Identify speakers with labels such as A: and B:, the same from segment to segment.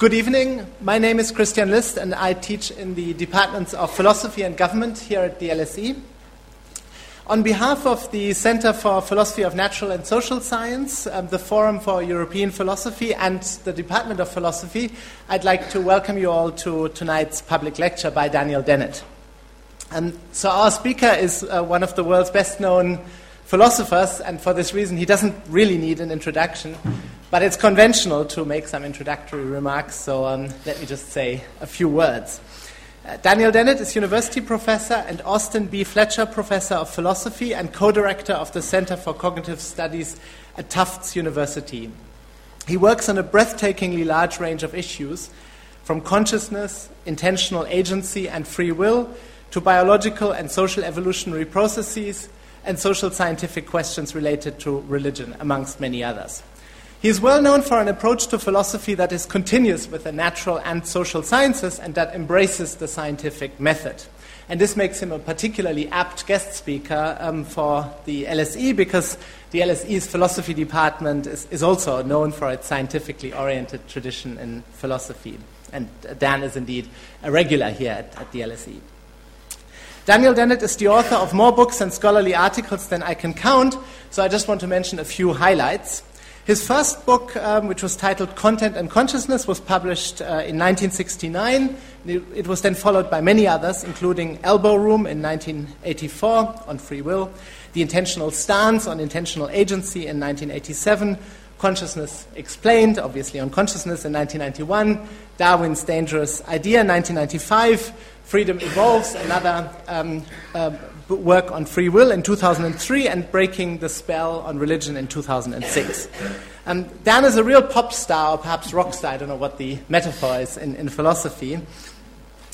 A: Good evening. My name is Christian List, and I teach in the departments of philosophy and government here at the LSE. On behalf of the Center for Philosophy of Natural and Social Science, um, the Forum for European Philosophy, and the Department of Philosophy, I'd like to welcome you all to tonight's public lecture by Daniel Dennett. Um, so, our speaker is uh, one of the world's best known philosophers, and for this reason, he doesn't really need an introduction. But it's conventional to make some introductory remarks, so um, let me just say a few words. Uh, Daniel Dennett is university professor and Austin B. Fletcher professor of philosophy and co director of the Center for Cognitive Studies at Tufts University. He works on a breathtakingly large range of issues, from consciousness, intentional agency, and free will, to biological and social evolutionary processes, and social scientific questions related to religion, amongst many others. He is well known for an approach to philosophy that is continuous with the natural and social sciences and that embraces the scientific method. And this makes him a particularly apt guest speaker um, for the LSE because the LSE's philosophy department is, is, also known for its scientifically oriented tradition in philosophy. And Dan is indeed a regular here at, at the LSE. Daniel Dennett is the author of more books and scholarly articles than I can count, so I just want to mention a few highlights. His first book, um, which was titled Content and Consciousness, was published uh, in 1969. It was then followed by many others, including Elbow Room in 1984 on free will, The Intentional Stance on Intentional Agency in 1987, Consciousness Explained, obviously on consciousness in 1991, Darwin's Dangerous Idea in 1995, Freedom Evolves, another um, uh, work on free will in 2003 and Breaking the Spell on Religion in 2006. Um, Dan is a real pop star, or perhaps rock star, I don't know what the metaphor is in, in philosophy.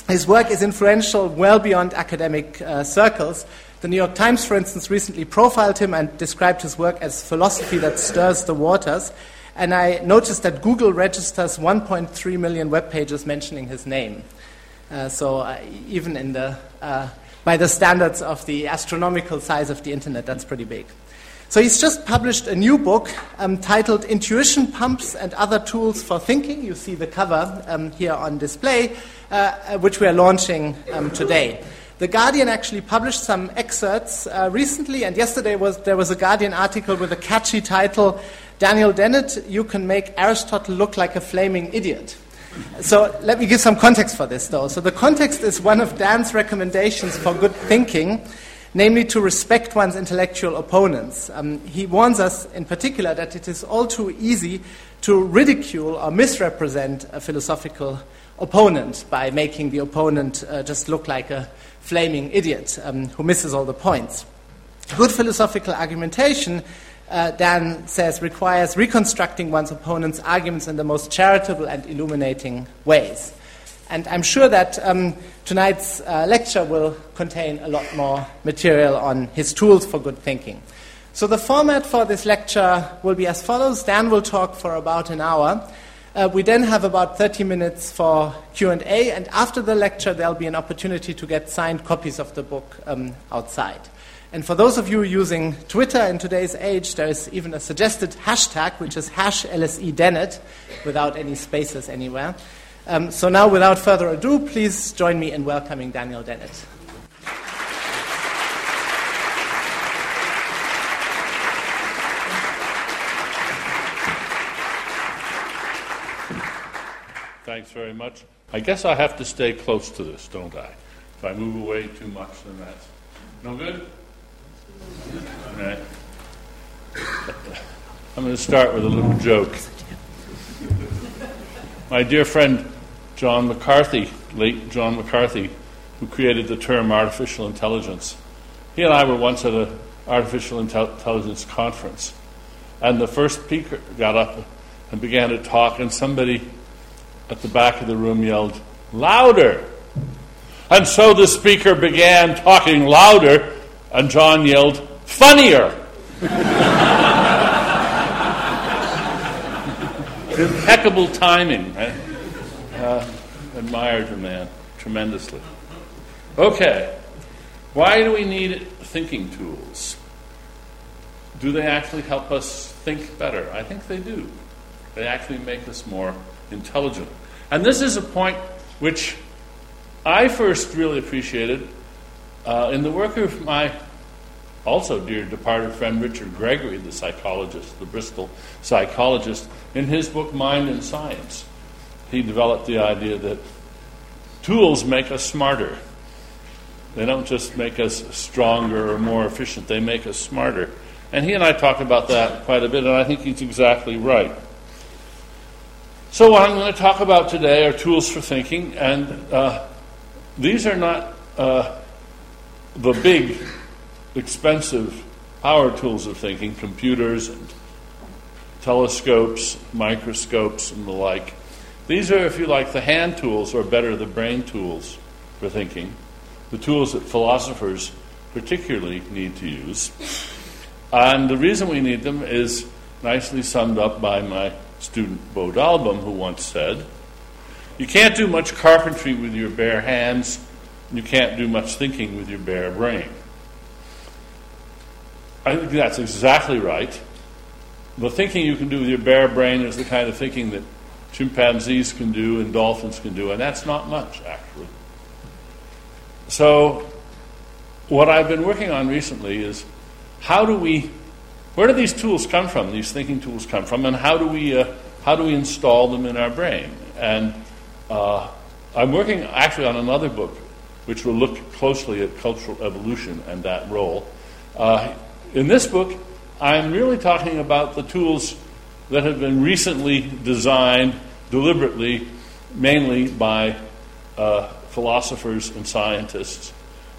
A: His work is influential well beyond academic uh, circles. The New York Times, for instance, recently profiled him and described his work as philosophy that stirs the waters. And I noticed that Google registers 1.3 million web pages mentioning his name. Uh, so uh, even in the uh, by the standards of the astronomical size of the internet. That's pretty big. So he's just published a new book um, titled Intuition Pumps and Other Tools for Thinking. You see the cover um, here on display, uh, uh, which we are launching um, today. The Guardian actually published some excerpts uh, recently, and yesterday was, there was a Guardian article with a catchy title Daniel Dennett, You Can Make Aristotle Look Like a Flaming Idiot. So let me give some context for this, though. So the context is one of Dan's recommendations for good thinking, namely to respect one's intellectual opponents. Um, he warns us, in particular, that it is all too easy to ridicule or misrepresent a philosophical opponent by making the opponent uh, just look like a flaming idiot um, who misses all the points. Good philosophical argumentation uh, Dan says, requires reconstructing one's opponent's arguments in the most charitable and illuminating ways. And I'm sure that um, tonight's uh, lecture will contain a lot more material on his tools for good thinking. So the format for this lecture will be as follows. Dan will talk for about an hour. Uh, we then have about 30 minutes for Q&A, and after the lecture, there'll be an opportunity to get signed copies of the book um, outside. And for those of you using Twitter in today's age, there is even a suggested hashtag, which is hash without any spaces anywhere. Um, so now, without further ado, please join me in welcoming Daniel Dennett.
B: Thanks very much. I guess I have to stay close to this, don't I? If I move away too much, then that's no good. I'm going to start with a little joke. My dear friend John McCarthy, late John McCarthy, who created the term artificial intelligence, he and I were once at an artificial intelligence conference. And the first speaker got up and began to talk, and somebody at the back of the room yelled, Louder! And so the speaker began talking louder and John yelled, Funnier! Impeccable timing. Right? Uh, admired the man tremendously. Okay, why do we need thinking tools? Do they actually help us think better? I think they do. They actually make us more intelligent. And this is a point which I first really appreciated uh, in the work of my also dear departed friend Richard Gregory, the psychologist, the Bristol psychologist, in his book Mind in Science. He developed the idea that tools make us smarter. They don't just make us stronger or more efficient, they make us smarter. And he and I talk about that quite a bit, and I think he's exactly right. So, what I'm going to talk about today are tools for thinking, and uh, these are not uh, the big, expensive power tools of thinking, computers and telescopes, microscopes, and the like. These are, if you like, the hand tools, or better, the brain tools for thinking, the tools that philosophers particularly need to use. And the reason we need them is nicely summed up by my student Bo Dahlbom, who once said, You can't do much carpentry with your bare hands, you can't do much thinking with your bare brain. I think that's exactly right. The thinking you can do with your bare brain is the kind of thinking that chimpanzees can do and dolphins can do, and that's not much, actually. So, what I've been working on recently is how do we, where do these tools come from? These thinking tools come from, and how do we, uh, how do we install them in our brain? And uh, I'm working actually on another book, which will look closely at cultural evolution and that role. Uh, in this book, I'm really talking about the tools that have been recently designed deliberately, mainly by uh, philosophers and scientists.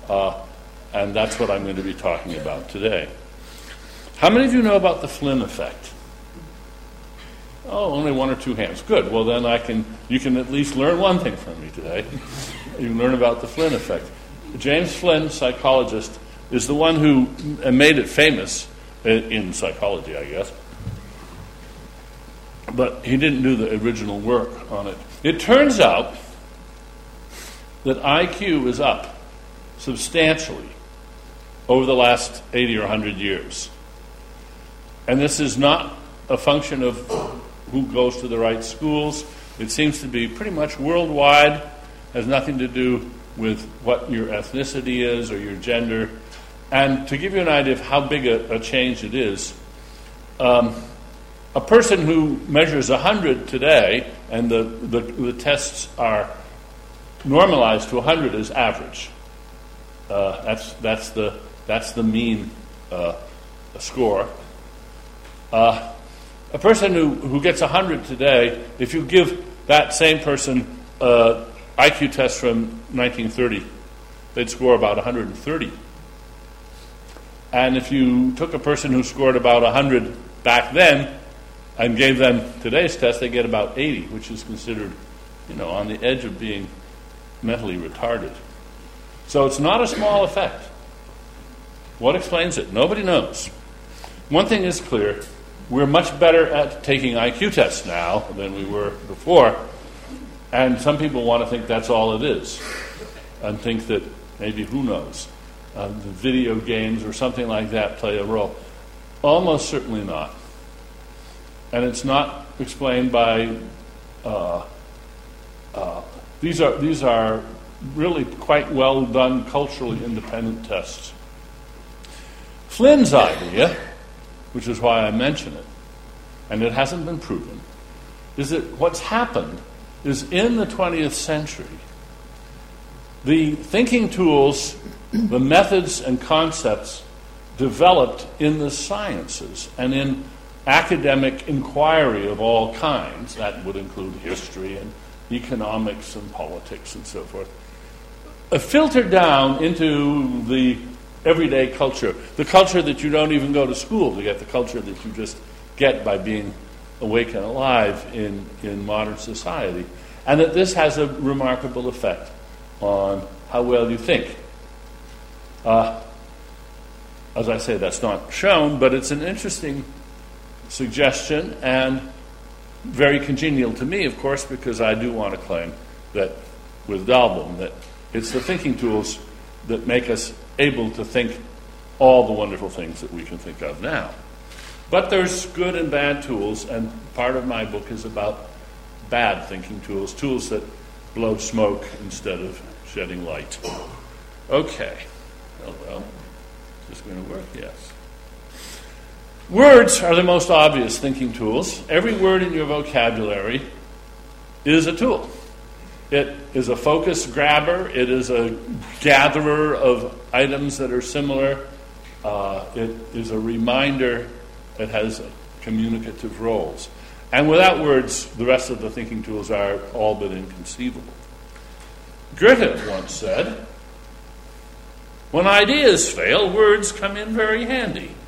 B: Uh, and that's what I'm going to be talking about today. How many of you know about the Flynn effect? Oh, only one or two hands. Good. Well, then I can. You can at least learn one thing from me today. you learn about the Flynn effect. James Flynn, psychologist, is the one who made it famous in psychology, I guess. But he didn't do the original work on it. It turns out that IQ is up substantially over the last 80 or 100 years. And this is not a function of who goes to the right schools. It seems to be pretty much worldwide, has nothing to do with what your ethnicity is or your gender. And to give you an idea of how big a, a change it is, um, a person who measures 100 today, and the, the, the tests are normalized to 100 is average. Uh, that's, that's, the, that's the mean uh, score. Uh, a person who, who gets 100 today, if you give that same person an IQ test from 1930, they'd score about 130. And if you took a person who scored about 100 back then and gave them today's test, they get about 80, which is considered, you know, on the edge of being mentally retarded. So it's not a small effect. What explains it? Nobody knows. One thing is clear we're much better at taking IQ tests now than we were before. And some people want to think that's all it is and think that maybe, who knows, uh, the video games or something like that play a role. Almost certainly not. And it's not explained by uh, uh, these are, these are really quite well done, culturally independent tests. Flynn's idea, which is why I mention it, and it hasn't been proven, is that what's happened is in the 20th century, the thinking tools, the methods and concepts developed in the sciences and in academic inquiry of all kinds, that would include history and economics and politics and so forth, uh, filter down into the everyday culture, the culture that you don't even go to school to get, the culture that you just get by being awake and alive in, in modern society. And that this has a remarkable effect on how well you think. Uh, as I say, that's not shown, but it's an interesting suggestion and very congenial to me, of course, because I do want to claim that with Dahlbom, that it's the thinking tools that make us able to think all the wonderful things that we can think of now. But there's good and bad tools, and part of my book is about bad thinking tools, tools that blow smoke instead of shedding light. Okay. Well, well is this going to work? Yes. Words are the most obvious thinking tools. Every word in your vocabulary is a tool. It is a focus grabber, it is a gatherer of items that are similar, uh, it is a reminder that has communicative roles. And without words, the rest of the thinking tools are all but inconceivable. Goethe once said, When ideas fail, words come in very handy.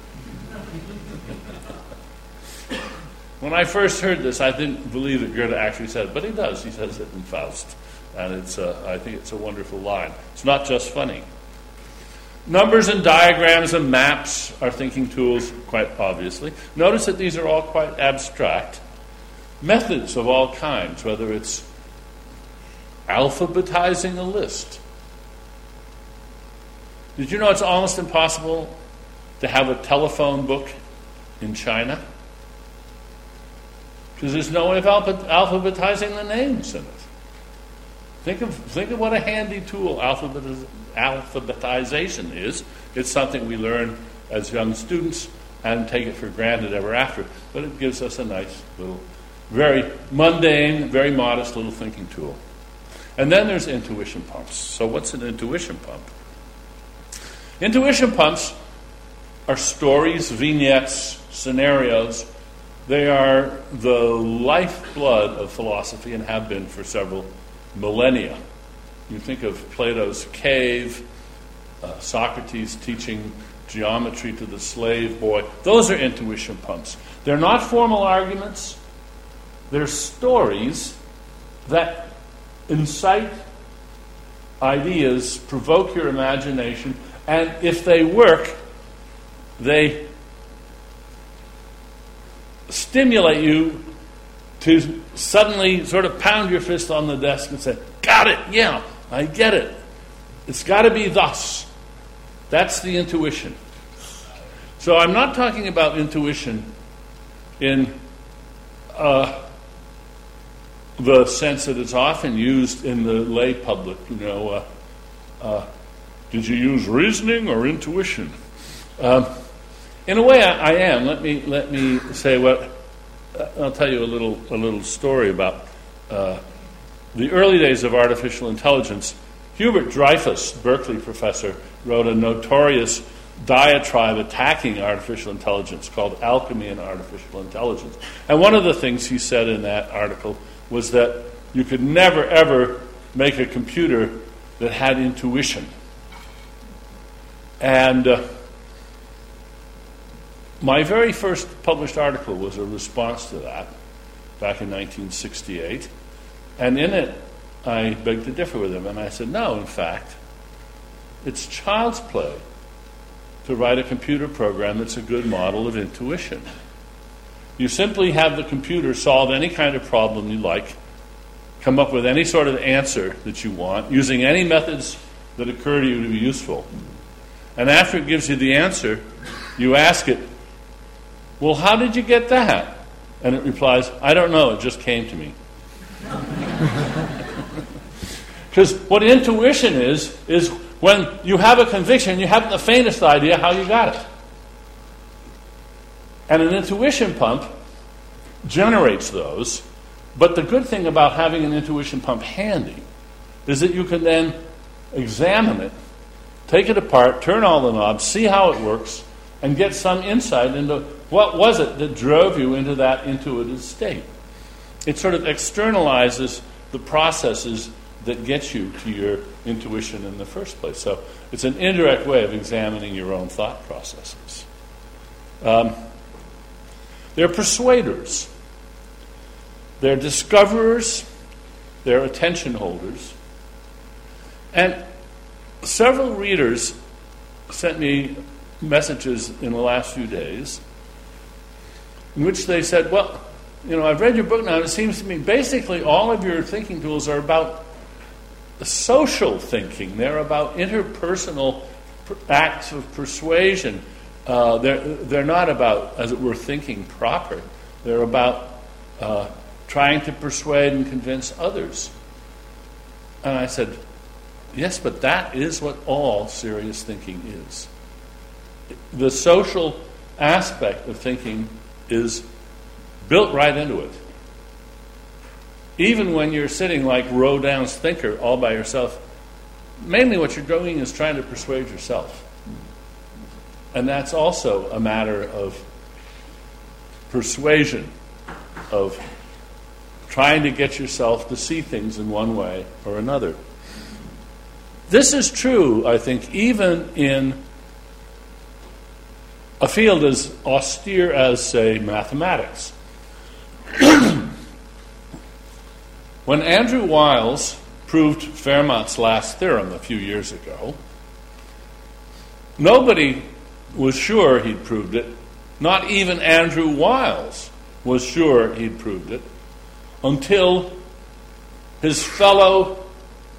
B: When I first heard this, I didn't believe that Goethe actually said it, but he does. He says it in Faust. And it's a, I think it's a wonderful line. It's not just funny. Numbers and diagrams and maps are thinking tools, quite obviously. Notice that these are all quite abstract. Methods of all kinds, whether it's alphabetizing a list. Did you know it's almost impossible to have a telephone book in China? Because there's no way of alphabetizing the names in it. Think of, think of what a handy tool alphabetiz- alphabetization is. It's something we learn as young students and take it for granted ever after. But it gives us a nice little, very mundane, very modest little thinking tool. And then there's intuition pumps. So, what's an intuition pump? Intuition pumps are stories, vignettes, scenarios they are the lifeblood of philosophy and have been for several millennia. You think of Plato's cave, uh, Socrates teaching geometry to the slave boy. Those are intuition pumps. They're not formal arguments, they're stories that incite ideas, provoke your imagination, and if they work, they stimulate you to suddenly sort of pound your fist on the desk and say, Got it, yeah, I get it. It's got to be thus. That's the intuition. So I'm not talking about intuition in uh, the sense that it's often used in the lay public. You know, uh, uh, did you use reasoning or intuition? Um, in a way, I, I, am. Let me let me say what uh, I'll tell you a little a little story about uh, the early days of artificial intelligence. Hubert Dreyfus, Berkeley professor, wrote a notorious diatribe attacking artificial intelligence called Alchemy and Artificial Intelligence. And one of the things he said in that article was that you could never ever make a computer that had intuition. And uh, my very first published article was a response to that back in 1968. And in it, I begged to differ with him. And I said, no, in fact, it's child's play to write a computer program that's a good model of intuition. You simply have the computer solve any kind of problem you like, come up with any sort of answer that you want, using any methods that occur to you to be useful. And after it gives you the answer, you ask it, well, how did you get that? And it replies, I don't know, it just came to me. Because what intuition is, is when you have a conviction, you haven't the faintest idea how you got it. And an intuition pump generates those. But the good thing about having an intuition pump handy is that you can then examine it, take it apart, turn all the knobs, see how it works, and get some insight into what was it that drove you into that intuitive state. It sort of externalizes the processes that gets you to your intuition in the first place. So it's an indirect way of examining your own thought processes. Um, they're persuaders, they're discoverers, they're attention holders. And several readers sent me messages in the last few days in which they said, Well, you know, I've read your book now, and it seems to me basically all of your thinking tools are about social thinking, they're about interpersonal acts of persuasion. Uh, they're, they're not about, as it were, thinking proper. They're about uh, trying to persuade and convince others. And I said, Yes, but that is what all serious thinking is. The social aspect of thinking is built right into it. Even when you're sitting like Rodin's thinker all by yourself, mainly what you're doing is trying to persuade yourself. And that's also a matter of persuasion, of trying to get yourself to see things in one way or another. This is true, I think, even in a field as austere as, say, mathematics. when Andrew Wiles proved Fermat's last theorem a few years ago, nobody was sure he'd proved it. Not even Andrew Wiles was sure he'd proved it until his fellow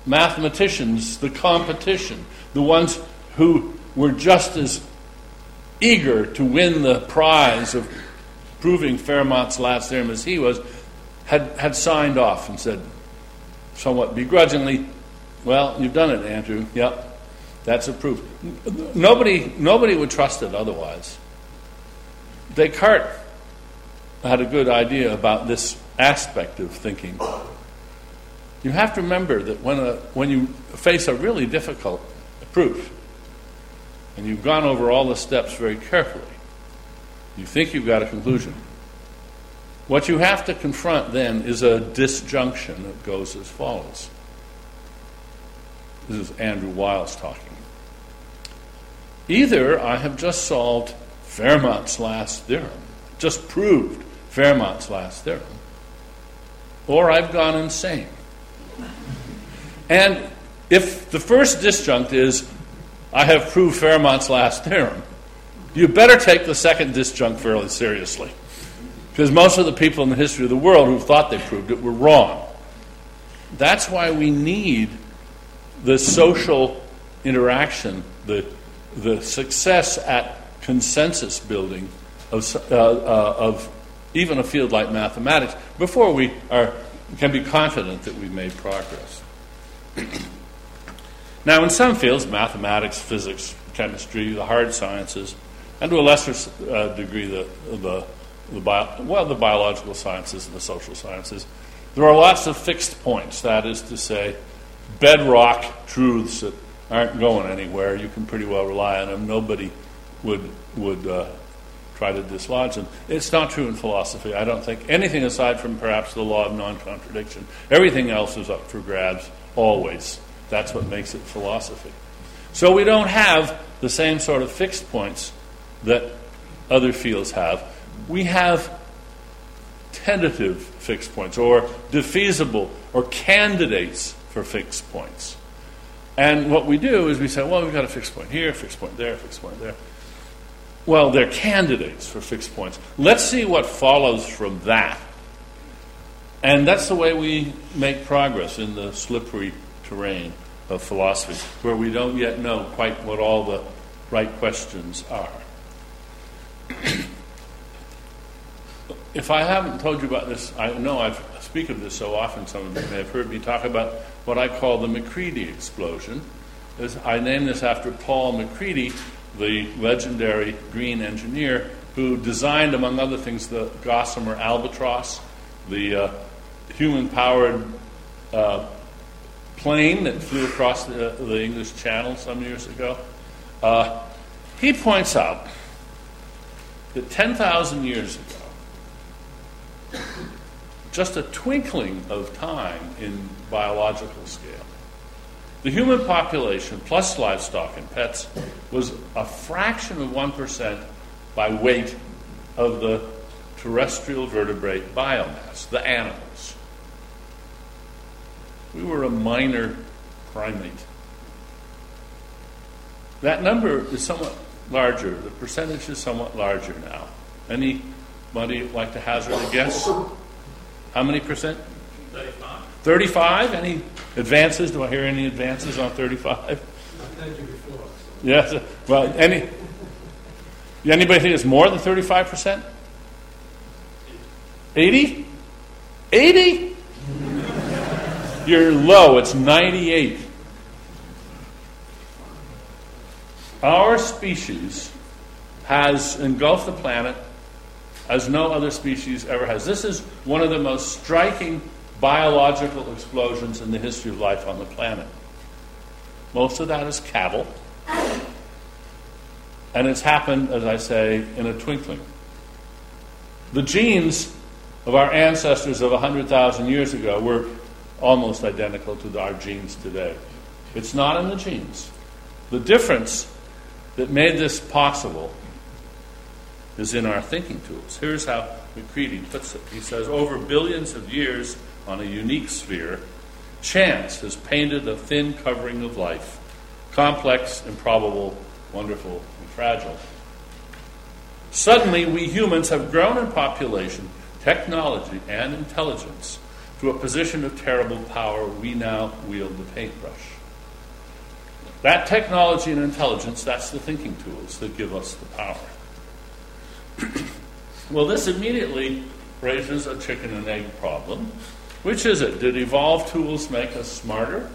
B: mathematicians, the competition, the ones who were just as eager to win the prize of proving Fermat's last theorem as he was, had, had signed off and said, somewhat begrudgingly, Well, you've done it, Andrew. Yep, that's a proof. Nobody, nobody would trust it otherwise. Descartes had a good idea about this aspect of thinking. You have to remember that when, a, when you face a really difficult proof, and you've gone over all the steps very carefully, you think you've got a conclusion. What you have to confront then is a disjunction that goes as follows. This is Andrew Wiles talking. Either I have just solved Fermat's last theorem, just proved Fermat's last theorem, or I've gone insane. And if the first disjunct is, I have proved Fermat's last theorem, you better take the second disjunct fairly seriously. Because most of the people in the history of the world who thought they proved it were wrong. That's why we need the social interaction, the, the success at consensus building of, uh, uh, of even a field like mathematics before we are, can be confident that we've made progress. now, in some fields, mathematics, physics, chemistry, the hard sciences, and to a lesser uh, degree, the, the, the, bio, well, the biological sciences and the social sciences, there are lots of fixed points. That is to say, bedrock truths that aren't going anywhere. You can pretty well rely on them. Nobody would would uh, try to dislodge them. It's not true in philosophy. I don't think anything aside from perhaps the law of non-contradiction. Everything else is up for grabs always. That's what makes it philosophy. So we don't have the same sort of fixed points that other fields have. We have tentative fixed points or defeasible or candidates for fixed points. And what we do is we say, well, we've got a fixed point here, fixed point there, fixed point there. Well, they're candidates for fixed points. Let's see what follows from that. And that's the way we make progress in the slippery terrain of philosophy, where we don't yet know quite what all the right questions are. If I haven't told you about this, I know I speak of this so often, some of you may have heard me talk about what I call the MacCready explosion. I name this after Paul MacCready, the legendary green engineer who designed, among other things, the Gossamer Albatross, the uh, human powered uh, plane that flew across the, the, English Channel some years ago. Uh, he points out that 10,000 years ago, just a twinkling of time in biological scale, the human population, plus livestock and pets, was a fraction of 1% by weight of the terrestrial vertebrate biomass, the animals. We were a minor primate. That number is somewhat larger. The percentage is somewhat larger now. Anybody like to hazard a guess? How many percent? 35. 35? Any advances? Do I hear any advances on 35? Yes. Uh, well, any. Anybody think it's more than 35%? 80? 80? You're low, it's 98. Our species has engulfed the planet as no other species ever has. This is one of the most striking biological explosions in the history of life on the planet. Most of that is cattle. And it's happened, as I say, in a twinkling. The genes of our ancestors of 100,000 years ago were almost identical to our genes today. It's not in the genes. The difference that made this possible is in our thinking tools. Here's how MacCready puts it. He says, Over billions of years on a unique sphere, chance has painted a thin covering of life, complex, improbable, wonderful, and fragile. Suddenly, we humans have grown in population, technology, and intelligence to a position of terrible power. We now wield the paintbrush. That technology and intelligence, that's the thinking tools that give us the power. Well, this immediately raises a chicken and egg problem. Which is it? Did evolved tools make us smarter?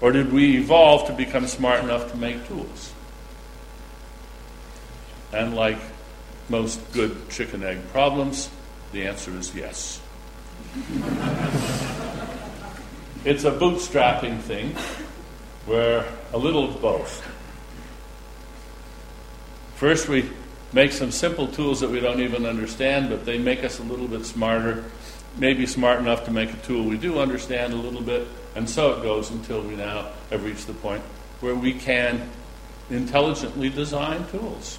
B: Or did we evolve to become smart enough to make tools? And like most good chicken egg problems, the answer is yes. it's a bootstrapping thing where a little of both. First, we make some simple tools that we don't even understand, but they make us a little bit smarter, maybe smart enough to make a tool we do understand a little bit, and so it goes until we now have reached the point where we can intelligently design tools.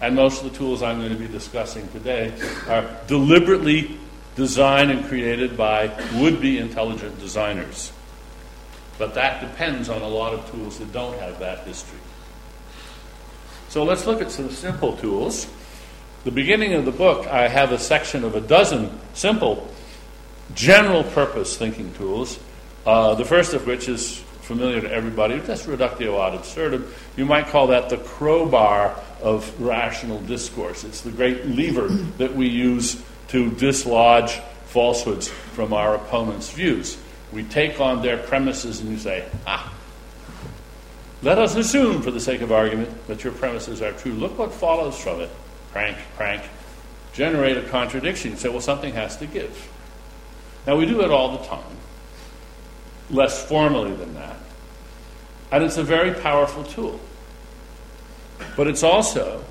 B: And most of the tools I'm going to be discussing today are deliberately designed and created by would be intelligent designers. But that depends on a lot of tools that don't have that history. So let's look at some simple tools. The beginning of the book, I have a section of a dozen simple, general purpose thinking tools. Uh, the first of which is familiar to everybody, that's reductio ad absurdum. You might call that the crowbar of rational discourse. It's the great lever that we use to dislodge falsehoods from our opponent's views. We take on their premises and you say, ah, let us assume, for the sake of argument, that your premises are true. Look what follows from it. Crank, crank. Generate a contradiction. Say, well, something has to give. Now, we do it all the time, less formally than that. And it's a very powerful tool. But it's also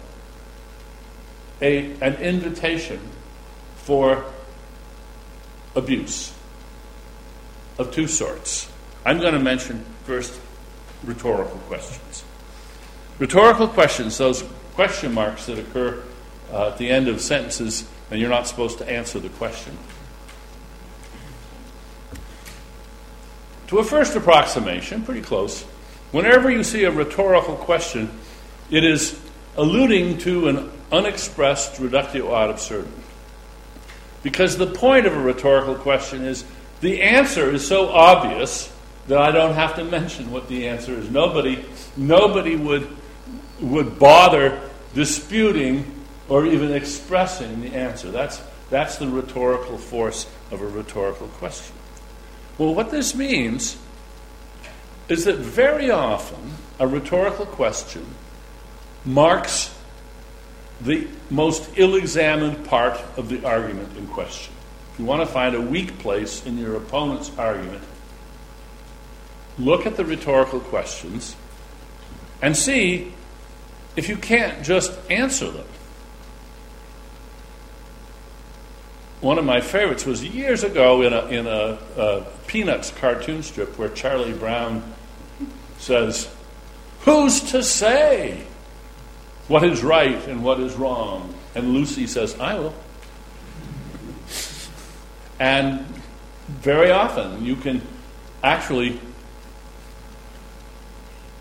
B: a, an invitation for abuse of two sorts. I'm going to mention first rhetorical questions. Rhetorical questions, those question marks that occur uh, at the end of sentences, and you're not supposed to answer the question. To a first approximation, pretty close, whenever you see a rhetorical question, it is alluding to an unexpressed reductio ad absurdum. Because the point of a rhetorical question is the answer is so obvious that I don't have to mention what the answer is. Nobody, nobody would, would bother disputing or even expressing the answer. That's, that's the rhetorical force of a rhetorical question. Well, what this means is that very often a rhetorical question marks the most ill examined part of the argument in question. If you want to find a weak place in your opponent's argument, look at the rhetorical questions and see if you can't just answer them. One of my favorites was years ago in a, in a, a Peanuts cartoon strip where Charlie Brown says, Who's to say what is right and what is wrong? And Lucy says, I will. And very often you can actually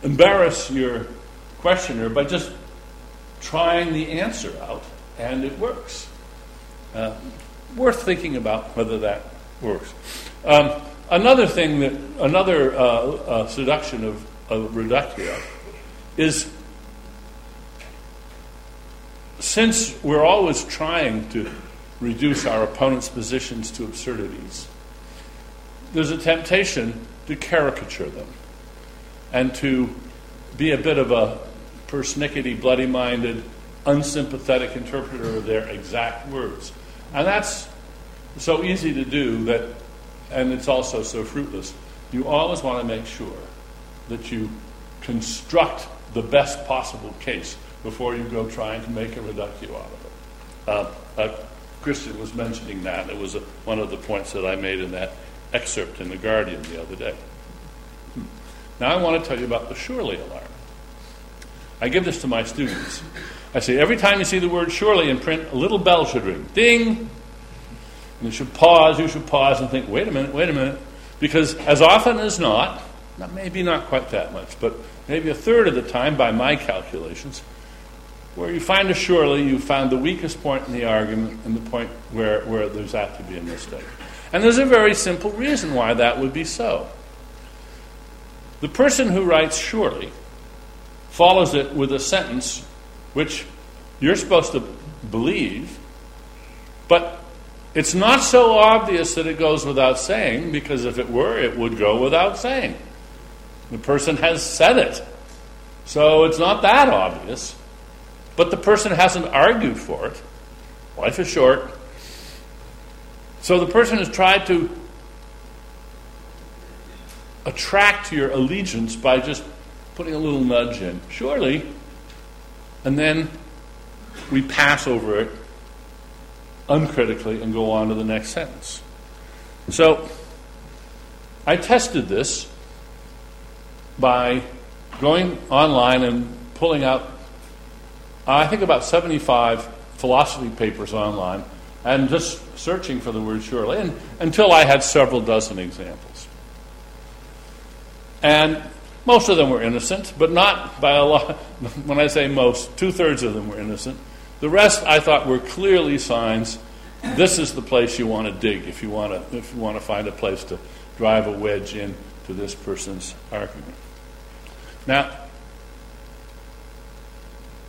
B: embarrass your questioner by just trying the answer out, and it works. Uh, worth thinking about whether that works. Um, another thing that, another uh, uh, seduction of, of reductio is since we're always trying to reduce our opponent's positions to absurdities. There's a temptation to caricature them and to be a bit of a persnickety, bloody minded, unsympathetic interpreter of their exact words. And that's so easy to do that, and it's also so fruitless. You always want to make sure that you construct the best possible case before you go trying to make a reductio out of it. Uh, uh, Christian was mentioning that. It was a, one of the points that I made in that excerpt in The Guardian the other day. Now I want to tell you about the surely alarm. I give this to my students. I say, every time you see the word surely in print, a little bell should ring. Ding! You should pause, you should pause and think, wait a minute, wait a minute. Because as often as not, maybe not quite that much, but maybe a third of the time, by my calculations, where you find a surely, you found the weakest point in the argument and the point where, where there's apt to be a mistake. And there's a very simple reason why that would be so. The person who writes surely follows it with a sentence which you're supposed to believe, but it's not so obvious that it goes without saying, because if it were, it would go without saying. The person has said it. So it's not that obvious, but the person hasn't argued for it. Life is short. So the person has tried to attract your allegiance by just putting a little nudge in. Surely. And then we pass over it uncritically and go on to the next sentence. So I tested this by going online and pulling out, I think, about 75 philosophy papers online and just searching for the word surely and, until I had several dozen examples. And most of them were innocent, but not by a lot. When I say most, two thirds of them were innocent. The rest I thought were clearly signs this is the place you want to dig if you want to, if you want to find a place to drive a wedge in to this person's argument. Now,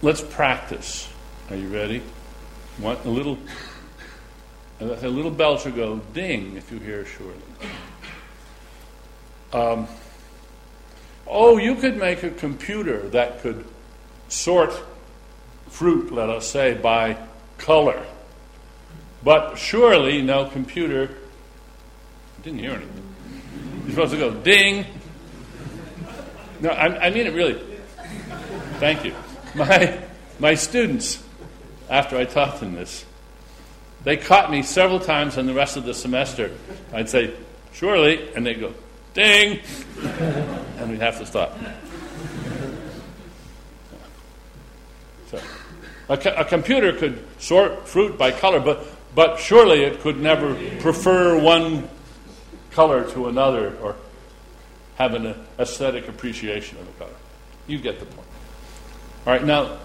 B: let's practice. Are you ready? Want a little a little bell should go ding if you hear surely. Um, oh, you could make a computer that could sort fruit, let us say, by color. But surely no computer. I didn't hear anything. You're supposed to go ding. No, I, I mean it really. Thank you. My, my students, after I taught them this, they caught me several times in the rest of the semester. I'd say, surely, and they'd go, ding, and we'd have to stop. So, a, a computer could sort fruit by color, but, but surely it could never prefer one color to another or have an aesthetic appreciation of a color. You get the point. All right, now,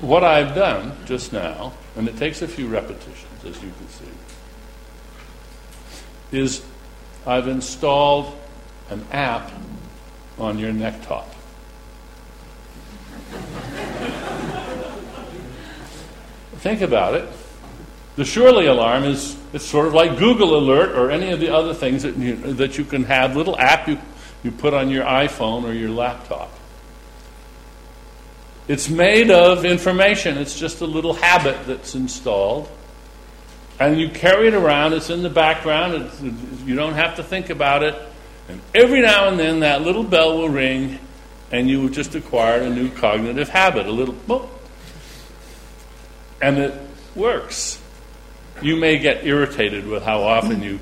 B: what I've done just now, and it takes a few repetitions, as you can see, is I've installed an app on your neck top. Think about it. The Surely alarm is it's sort of like Google Alert or any of the other things that you, that you can have, little app you, you put on your iPhone or your laptop. It's made of information. It's just a little habit that's installed. And you carry it around. It's in the background. It's, you don't have to think about it. And every now and then that little bell will ring, and you have just acquired a new cognitive habit. A little boop. And it works. You may get irritated with how often you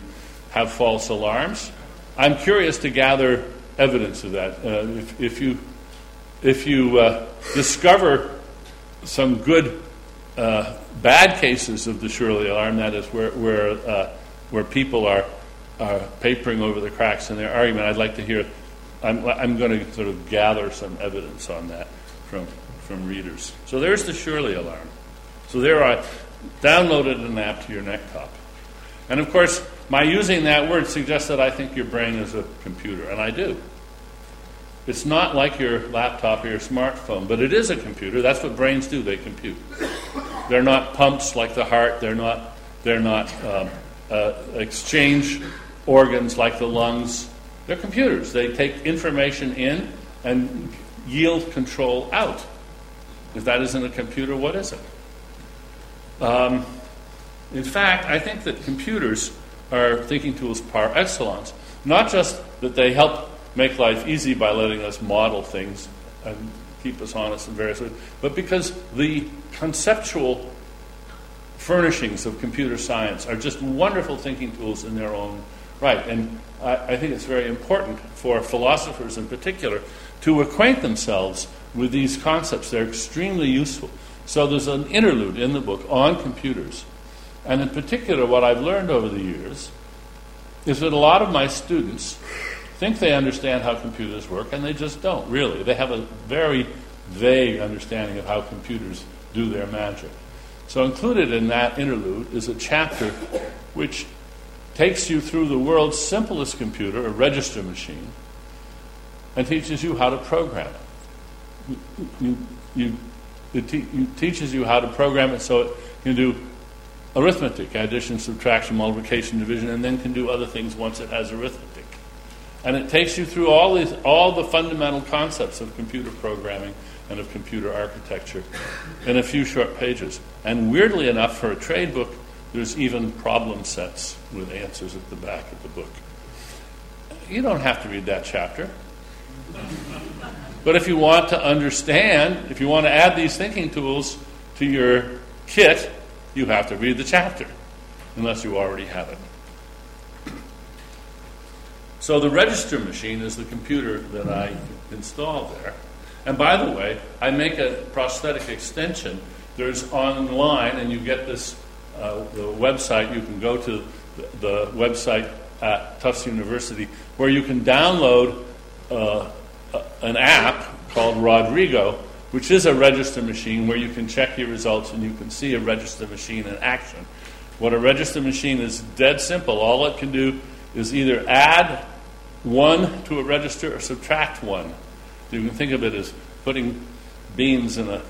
B: have false alarms. I'm curious to gather evidence of that. Uh, if, if you if you uh, discover some good uh, bad cases of the surely alarm, that is, where, where, uh, where people are, are papering over the cracks in their argument, I'd like to hear. I'm, I'm going to sort of gather some evidence on that from, from readers. So there's the surely alarm. So there I downloaded an app to your neck top. And of course, my using that word suggests that I think your brain is a computer, and I do. It's not like your laptop or your smartphone, but it is a computer. That's what brains do, they compute. They're not pumps like the heart, they're not They're not um, uh, exchange organs like the lungs. They're computers. They take information in and yield control out. If that isn't a computer, what is it? Um, in fact, I think that computers are thinking tools par excellence. Not just that they help make life easy by letting us model things and keep us honest in various ways, but because the conceptual furnishings of computer science are just wonderful thinking tools in their own right. And I, I think it's very important for philosophers in particular to acquaint themselves with these concepts. They're extremely useful. So there's an interlude in the book on computers. And in particular, what I've learned over the years is that a lot of my students think they understand how computers work, and they just don't, really. They have a very vague understanding of how computers do their magic. So, included in that interlude is a chapter which takes you through the world's simplest computer, a register machine, and teaches you how to program it. You, you, it, te- it teaches you how to program it so it can do arithmetic, addition, subtraction, multiplication, division, and then can do other things once it has arithmetic. And it takes you through all, these, all the fundamental concepts of computer programming and of computer architecture in a few short pages. And weirdly enough, for a trade book, there's even problem sets with answers at the back of the book. You don't have to read that chapter. But if you want to understand, if you want to add these thinking tools to your kit, you have to read the chapter, unless you already have it. So the register machine is the computer that I installed there. And by the way, I make a prosthetic extension. There's online, and you get this uh, the website. You can go to the, the, website at Tufts University where you can download uh, an app called RodRego, which is a register machine where you can check your results and you can see a register machine in action. What a register machine is dead simple. All it can do is either add one to a register or subtract one. You can think of it as putting beans in a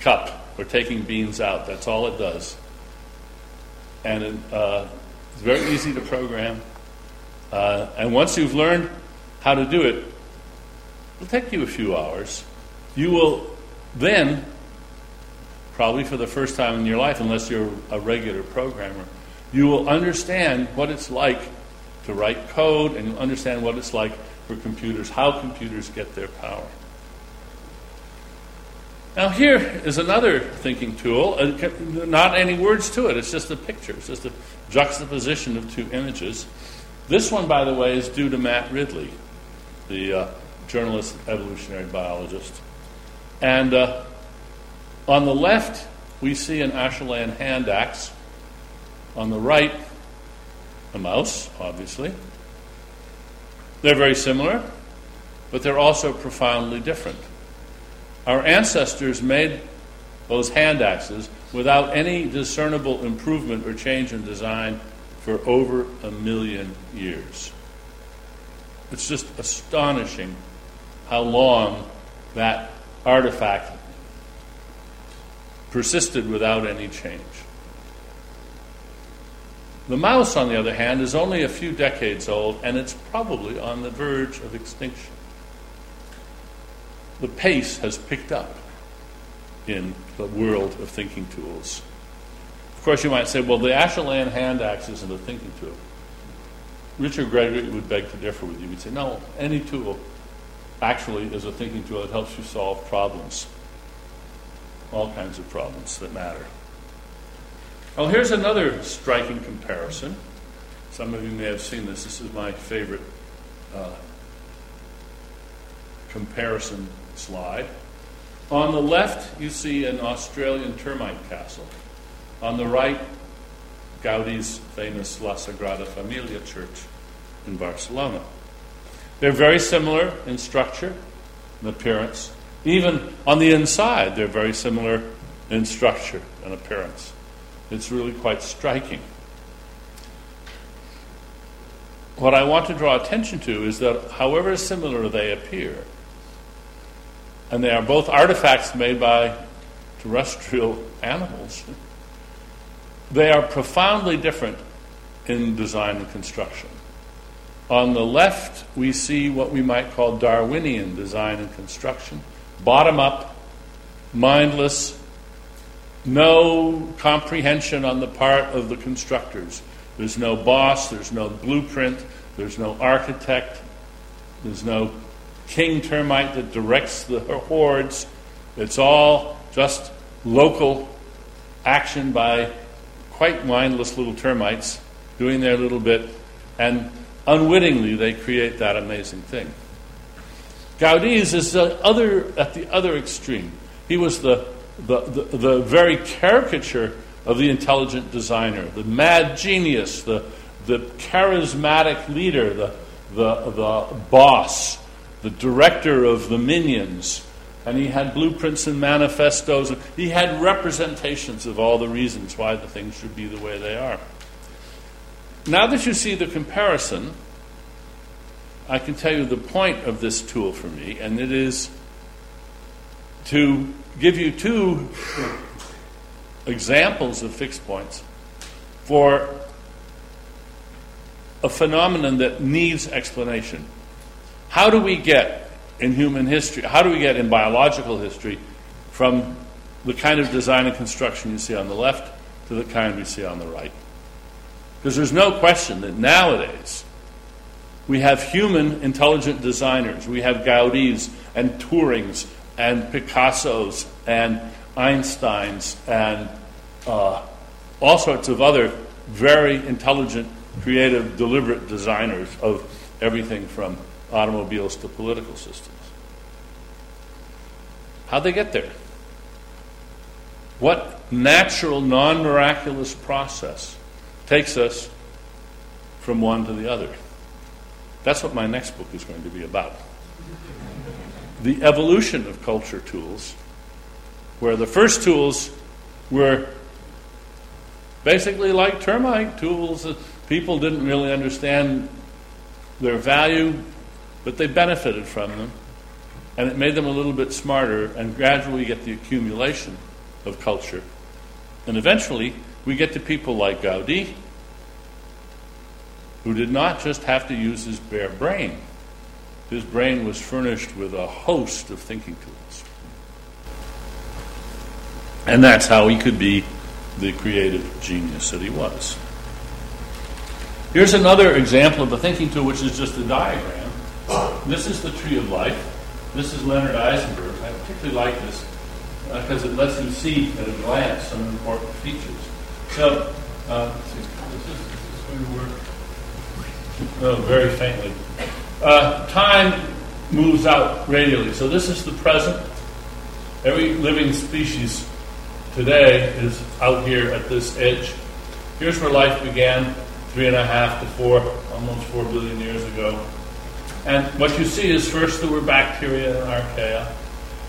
B: cup or taking beans out. That's all it does. And it, uh, it's very easy to program. Uh, and once you've learned how to do it, it'll take you a few hours. You will then, probably for the first time in your life, unless you're a regular programmer, you will understand what it's like to write code and you'll understand what it's like for computers, how computers get their power. Now, here is another thinking tool. Uh, not any words to it, it's just a picture, it's just a juxtaposition of two images. This one, by the way, is due to Matt Ridley, the uh, journalist, evolutionary biologist. And uh, on the left, we see an Acheulean hand axe. On the right, a mouse, obviously. They're very similar, but they're also profoundly different. Our ancestors made those hand axes without any discernible improvement or change in design for over a million years. It's just astonishing how long that artifact persisted without any change. The mouse, on the other hand, is only a few decades old and it's probably on the verge of extinction. The pace has picked up in the world of thinking tools. Of course, you might say, well, the Acheulean hand axe isn't a thinking tool. Richard Gregory would beg to differ with you. He'd say, no, any tool actually is a thinking tool that helps you solve problems. All kinds of problems that matter. Well, here's another striking comparison. Some of you may have seen this. This is my favorite uh, comparison slide. On the left, you see an Australian termite castle. On the right, Gaudi's famous La Sagrada Familia church in Barcelona. They're very similar in structure and appearance. Even on the inside, they're very similar in structure and appearance. It's really quite striking. What I want to draw attention to is that, however similar they appear, and they are both artifacts made by terrestrial animals, they are profoundly different in design and construction. On the left, we see what we might call Darwinian design and construction bottom up, mindless, no comprehension on the part of the constructors. There's no boss, there's no blueprint, there's no architect, there's no king termite that directs the hordes. It's all just local action by quite mindless little termites doing their little bit, and unwittingly they create that amazing thing. Gaudi's is the other, at the other extreme. He was the, the, the, the very caricature of the intelligent designer, the mad genius, the, the charismatic leader, the, the, the boss, the director of the minions. And he had blueprints and manifestos. He had representations of all the reasons why the things should be the way they are. Now that you see the comparison, I can tell you the point of this tool for me, and it is to give you two examples of fixed points for a phenomenon that needs explanation. How do we get in human history, how do we get in biological history from the kind of design and construction you see on the left to the kind we see on the right? Because there's no question that nowadays we have human intelligent designers. We have Gaudis and Turings and Picassos and Einsteins and uh, all sorts of other very intelligent, creative, deliberate designers of everything from automobiles to political systems. How'd they get there? What natural, non miraculous process takes us from one to the other? That's what my next book is going to be about. The evolution of culture tools, where the first tools were basically like termite tools. People didn't really understand their value, but they benefited from them. And it made them a little bit smarter, and gradually get the accumulation of culture. And eventually, we get to people like Gaudi, who did not just have to use his bare brain. His brain was furnished with a host of thinking tools. And that's how he could be the creative genius that he was. Here's another example of a thinking tool, which is just a diagram. This is the tree of life. This is Leonard Eisenberg. I particularly like this because uh, it lets you see at a glance some important features. So, uh, this, is, this is going to work oh, very faintly. Uh, time moves out radially. So this is the present. Every living species today is out here at this edge. Here's where life began, three and a half to four, almost four billion years ago. And what you see is first there were bacteria and archaea,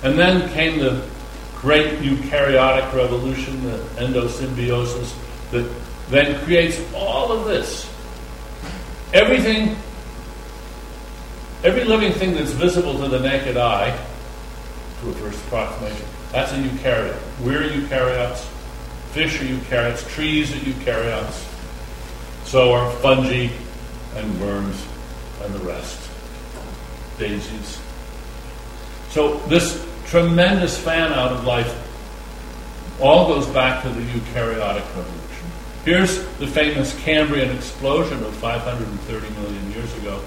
B: and then came the great eukaryotic revolution, the endosymbiosis, that then creates all of this Everything, every living thing that's visible to the naked eye, to a first approximation, that's a eukaryote. We're eukaryotes. Fish are eukaryotes. Trees are eukaryotes. So are fungi and worms and the rest. Daisies. So this tremendous fan out of life all goes back to the eukaryotic revolution. Here's the famous Cambrian explosion of 530 million years ago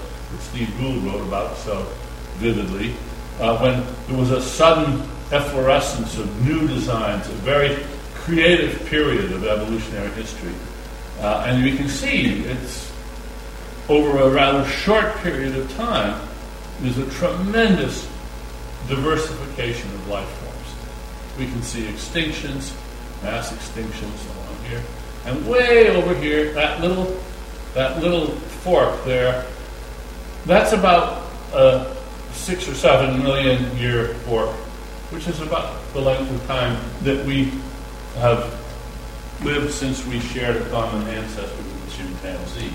B: Steve Gould wrote about so vividly, uh, when there was a sudden efflorescence of new designs, a very creative period of evolutionary history. Uh, and we can see it's over a rather short period of time, there's a tremendous diversification of life forms. We can see extinctions, mass extinctions along here. And way over here, that little, that little fork there, that's about a six or seven million year fork, which is about the length of time that we have lived since we shared a common ancestor with the chimpanzee.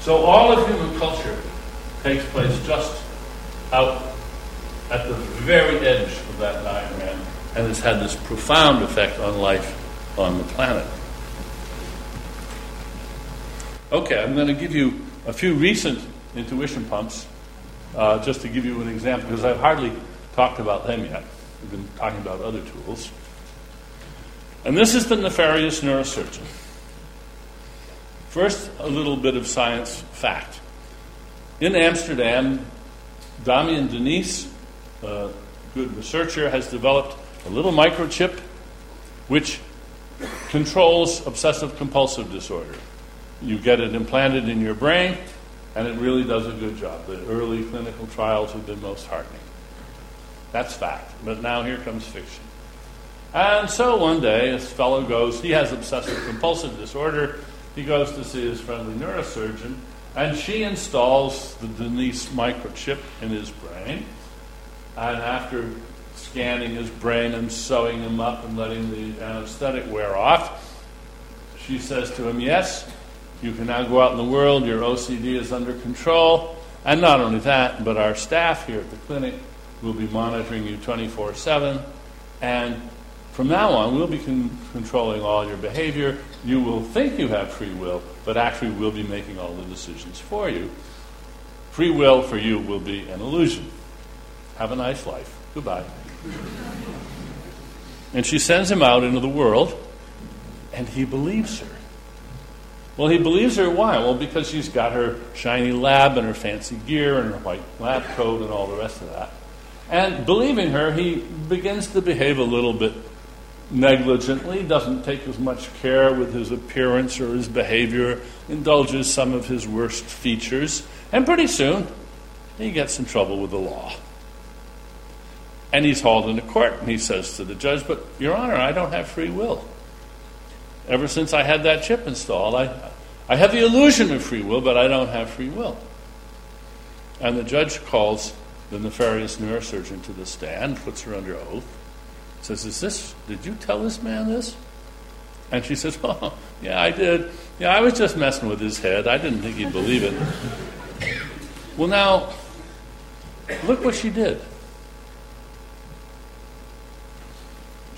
B: So all of human culture takes place just out at the very edge of that diagram and has had this profound effect on life on the planet. Okay, I'm going to give you a few recent intuition pumps uh, just to give you an example because I've hardly talked about them yet. We've been talking about other tools. And this is the nefarious neurosurgeon. First, a little bit of science fact. In Amsterdam, Damien Denys, a good researcher, has developed a little microchip which controls obsessive compulsive disorder. You get it implanted in your brain, and it really does a good job. The early clinical trials have been most heartening. That's fact. But now here comes fiction. And so one day, this fellow goes, he has obsessive compulsive disorder. He goes to see his friendly neurosurgeon, and she installs the Denys microchip in his brain. And after scanning his brain and sewing him up and letting the anesthetic wear off, she says to him, Yes, you can now go out in the world, your OCD is under control. And not only that, but our staff here at the clinic will be monitoring you 24 7. And from now on, we'll be con- controlling all your behavior. You will think you have free will, but actually, we'll be making all the decisions for you. Free will for you will be an illusion. Have a nice life. Goodbye. and she sends him out into the world, and he believes her. Well, he believes her. Why? Well, because she's got her shiny lab and her fancy gear and her white lab coat and all the rest of that. And believing her, he begins to behave a little bit negligently, doesn't take as much care with his appearance or his behavior, indulges some of his worst features, and pretty soon he gets in trouble with the law. And he's hauled into court, and he says to the judge, But, Your Honor, I don't have free will. Ever since I had that chip installed, I, I have the illusion of free will, but I don't have free will. And the judge calls the nefarious neurosurgeon to the stand, puts her under oath, says, Is this, did you tell this man this? And she says, Oh, yeah, I did. Yeah, I was just messing with his head. I didn't think he'd believe it. well, now, look what she did.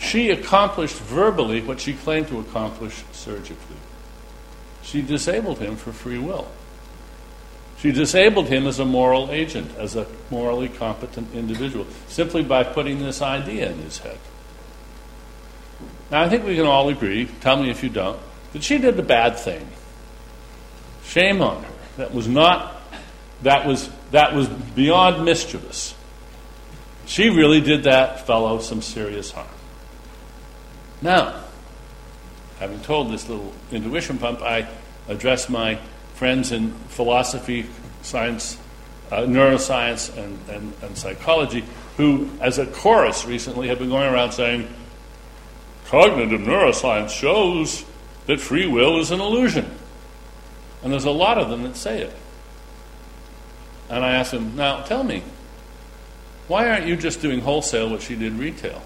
B: She accomplished verbally what she claimed to accomplish surgically. She disabled him for free will. She disabled him as a moral agent, as a morally competent individual, simply by putting this idea in his head. Now, I think we can all agree, tell me if you don't, that she did a bad thing. Shame on her. That was not, that was, that was beyond mischievous. She really did that fellow some serious harm. Now, having told this little intuition pump, I address my friends in philosophy, science, uh, neuroscience, and, and, and psychology, who, as a chorus recently, have been going around saying, cognitive neuroscience shows that free will is an illusion. And there's a lot of them that say it. And I ask them, now tell me, why aren't you just doing wholesale what she did retail?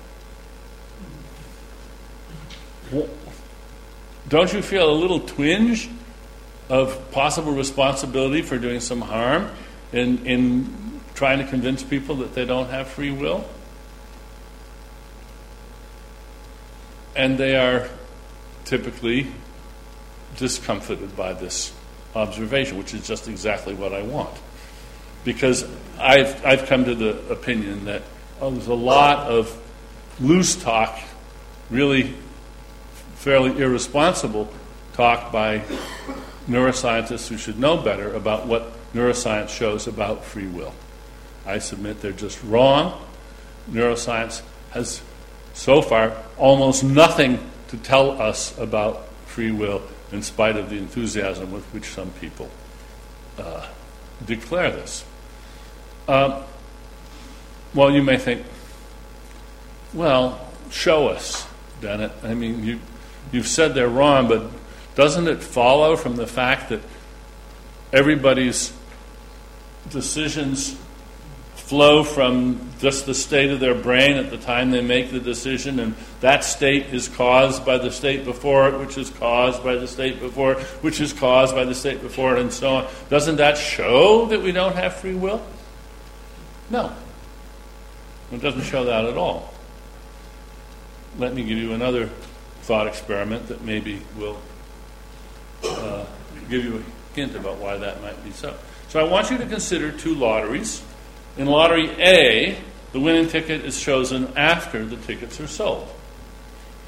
B: Don't you feel a little twinge of possible responsibility for doing some harm in, in trying to convince people that they don't have free will? And they are typically discomfited by this observation, which is just exactly what I want. Because I've, I've come to the opinion that oh, there's a lot of loose talk, really fairly irresponsible talk by neuroscientists who should know better about what neuroscience shows about free will. I submit they're just wrong. Neuroscience has so far almost nothing to tell us about free will, in spite of the enthusiasm with which some people uh, declare this. Um, well, you may think, well, show us, Dennett. I mean, you, you've said they're wrong, but doesn't it follow from the fact that everybody's decisions flow from just the state of their brain at the time they make the decision, and that state is caused by the state before it, which is caused by the state before it, which is caused by the state before it, and so on. Doesn't that show that we don't have free will? No. It doesn't show that at all. Let me give you another thought experiment that maybe will uh, give you a hint about why that might be so. So I want you to consider two lotteries. In lottery A, the winning ticket is chosen after the tickets are sold.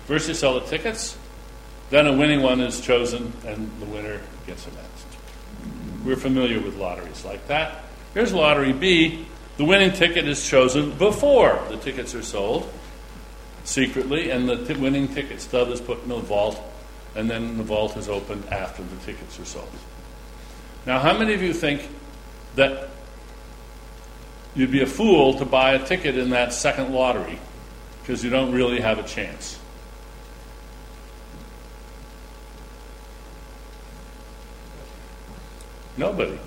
B: First, you sell the tickets, then a winning one is chosen, and the winner gets announced. We're familiar with lotteries like that. Here's lottery B. The winning ticket is chosen before the tickets are sold, secretly, and the t- winning ticket stub is put in the vault, and then the vault is opened after the tickets are sold. Now, how many of you think that you'd be a fool to buy a ticket in that second lottery because you don't really have a chance? Nobody.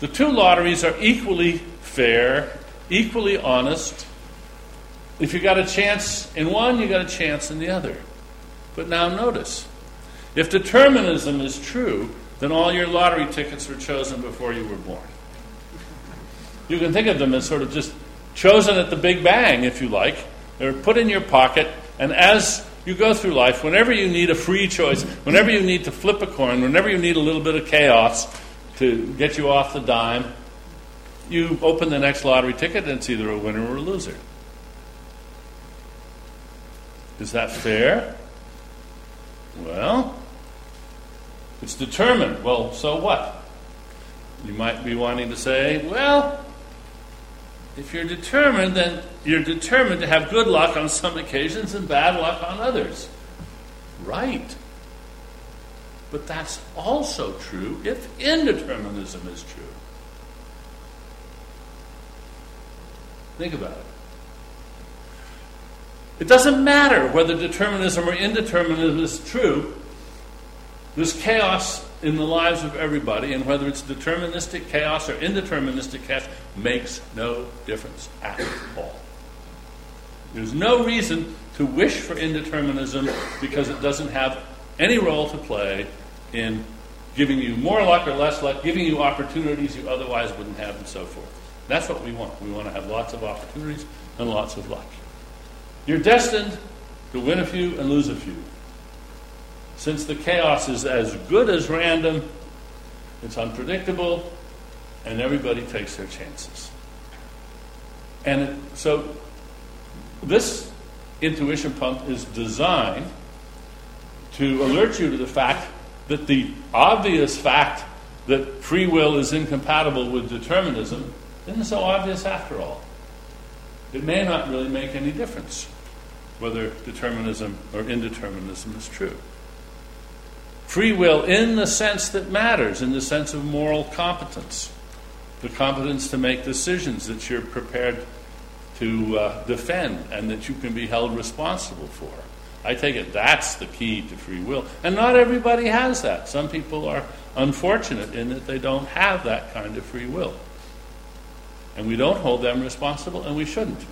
B: The two lotteries are equally fair, equally honest. If you got a chance in one, you got a chance in the other. But now notice if determinism is true, then all your lottery tickets were chosen before you were born. You can think of them as sort of just chosen at the Big Bang, if you like. They're put in your pocket, and as you go through life, whenever you need a free choice, whenever you need to flip a coin, whenever you need a little bit of chaos to get you off the dime, you open the next lottery ticket and it's either a winner or a loser. Is that fair? Well, it's determined. Well, so what? You might be wanting to say, well, if you're determined, then you're determined to have good luck on some occasions and bad luck on others. Right. But that's also true if indeterminism is true. Think about it. It doesn't matter whether determinism or indeterminism is true. There's chaos in the lives of everybody, and whether it's deterministic chaos or indeterministic chaos makes no difference at all. There's no reason to wish for indeterminism because it doesn't have any role to play in giving you more luck or less luck, giving you opportunities you otherwise wouldn't have, and so forth. That's what we want. We want to have lots of opportunities and lots of luck. You're destined to win a few and lose a few. Since the chaos is as good as random, it's unpredictable, and everybody takes their chances. And it, so this intuition pump is designed to alert you to the fact that the obvious fact that free will is incompatible with determinism isn't so obvious after all. It may not really make any difference whether determinism or indeterminism is true. Free will in the sense that matters, in the sense of moral competence, the competence to make decisions that you're prepared to uh, defend and that you can be held responsible for. I take it that's the key to free will. And not everybody has that. Some people are unfortunate in that they don't have that kind of free will. And we don't hold them responsible, and we shouldn't.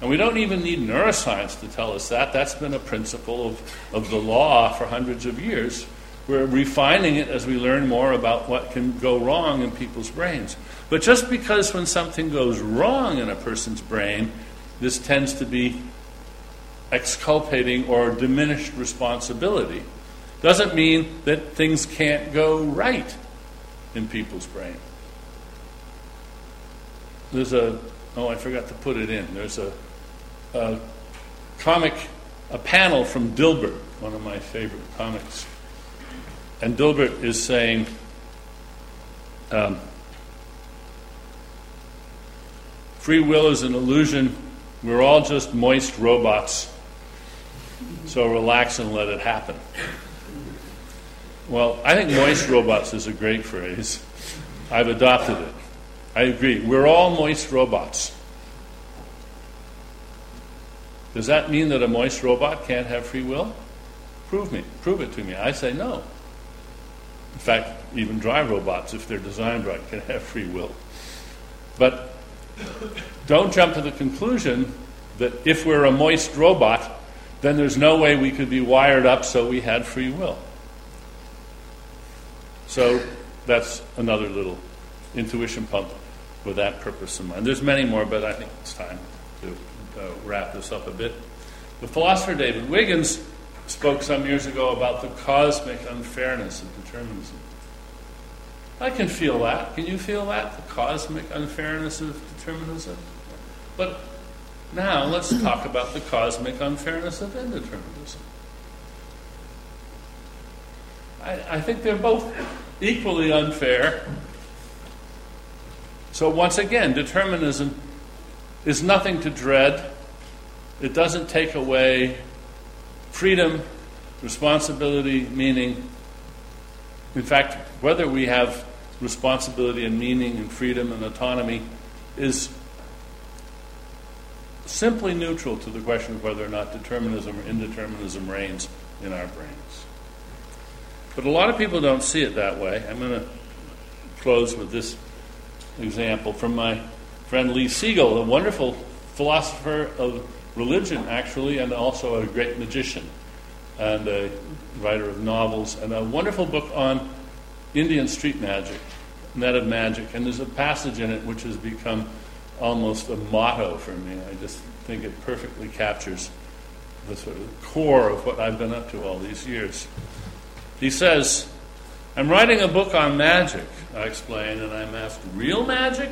B: And we don't even need neuroscience to tell us that. That's been a principle of, of the law for hundreds of years. We're refining it as we learn more about what can go wrong in people's brains. But just because when something goes wrong in a person's brain, this tends to be exculpating or diminished responsibility, doesn't mean that things can't go right in people's brain. There's a, oh, I forgot to put it in. There's a, a comic, a panel from Dilbert, one of my favorite comics. And Dilbert is saying, um, free will is an illusion. We're all just moist robots. So relax and let it happen. Well, I think moist robots is a great phrase. I've adopted it. I agree. We're all moist robots. Does that mean that a moist robot can't have free will? Prove me. Prove it to me. I say no. In fact, even dry robots, if they're designed right, can have free will. But don't jump to the conclusion that if we're a moist robot, then there's no way we could be wired up so we had free will. So that's another little intuition pump with that purpose in mind. There's many more, but I think it's time to uh, wrap this up a bit. The philosopher David Wiggins spoke some years ago about the cosmic unfairness of determinism. I can feel that. Can you feel that? The cosmic unfairness of determinism? But now let's talk about the cosmic unfairness of indeterminism. I, I think they're both equally unfair. So, once again, determinism is nothing to dread. It doesn't take away freedom, responsibility, meaning. In fact, whether we have responsibility and meaning and freedom and autonomy is simply neutral to the question of whether or not determinism or indeterminism reigns in our brains. But a lot of people don't see it that way. I'm going to close with this example from my friend Lee Siegel, a wonderful philosopher of religion, actually, and also a great magician and a writer of novels, and a wonderful book on Indian street magic, net of magic. And there's a passage in it which has become almost a motto for me. I just think it perfectly captures the sort of core of what I've been up to all these years. He says, I'm writing a book on magic, I explain, and I'm asked, real magic?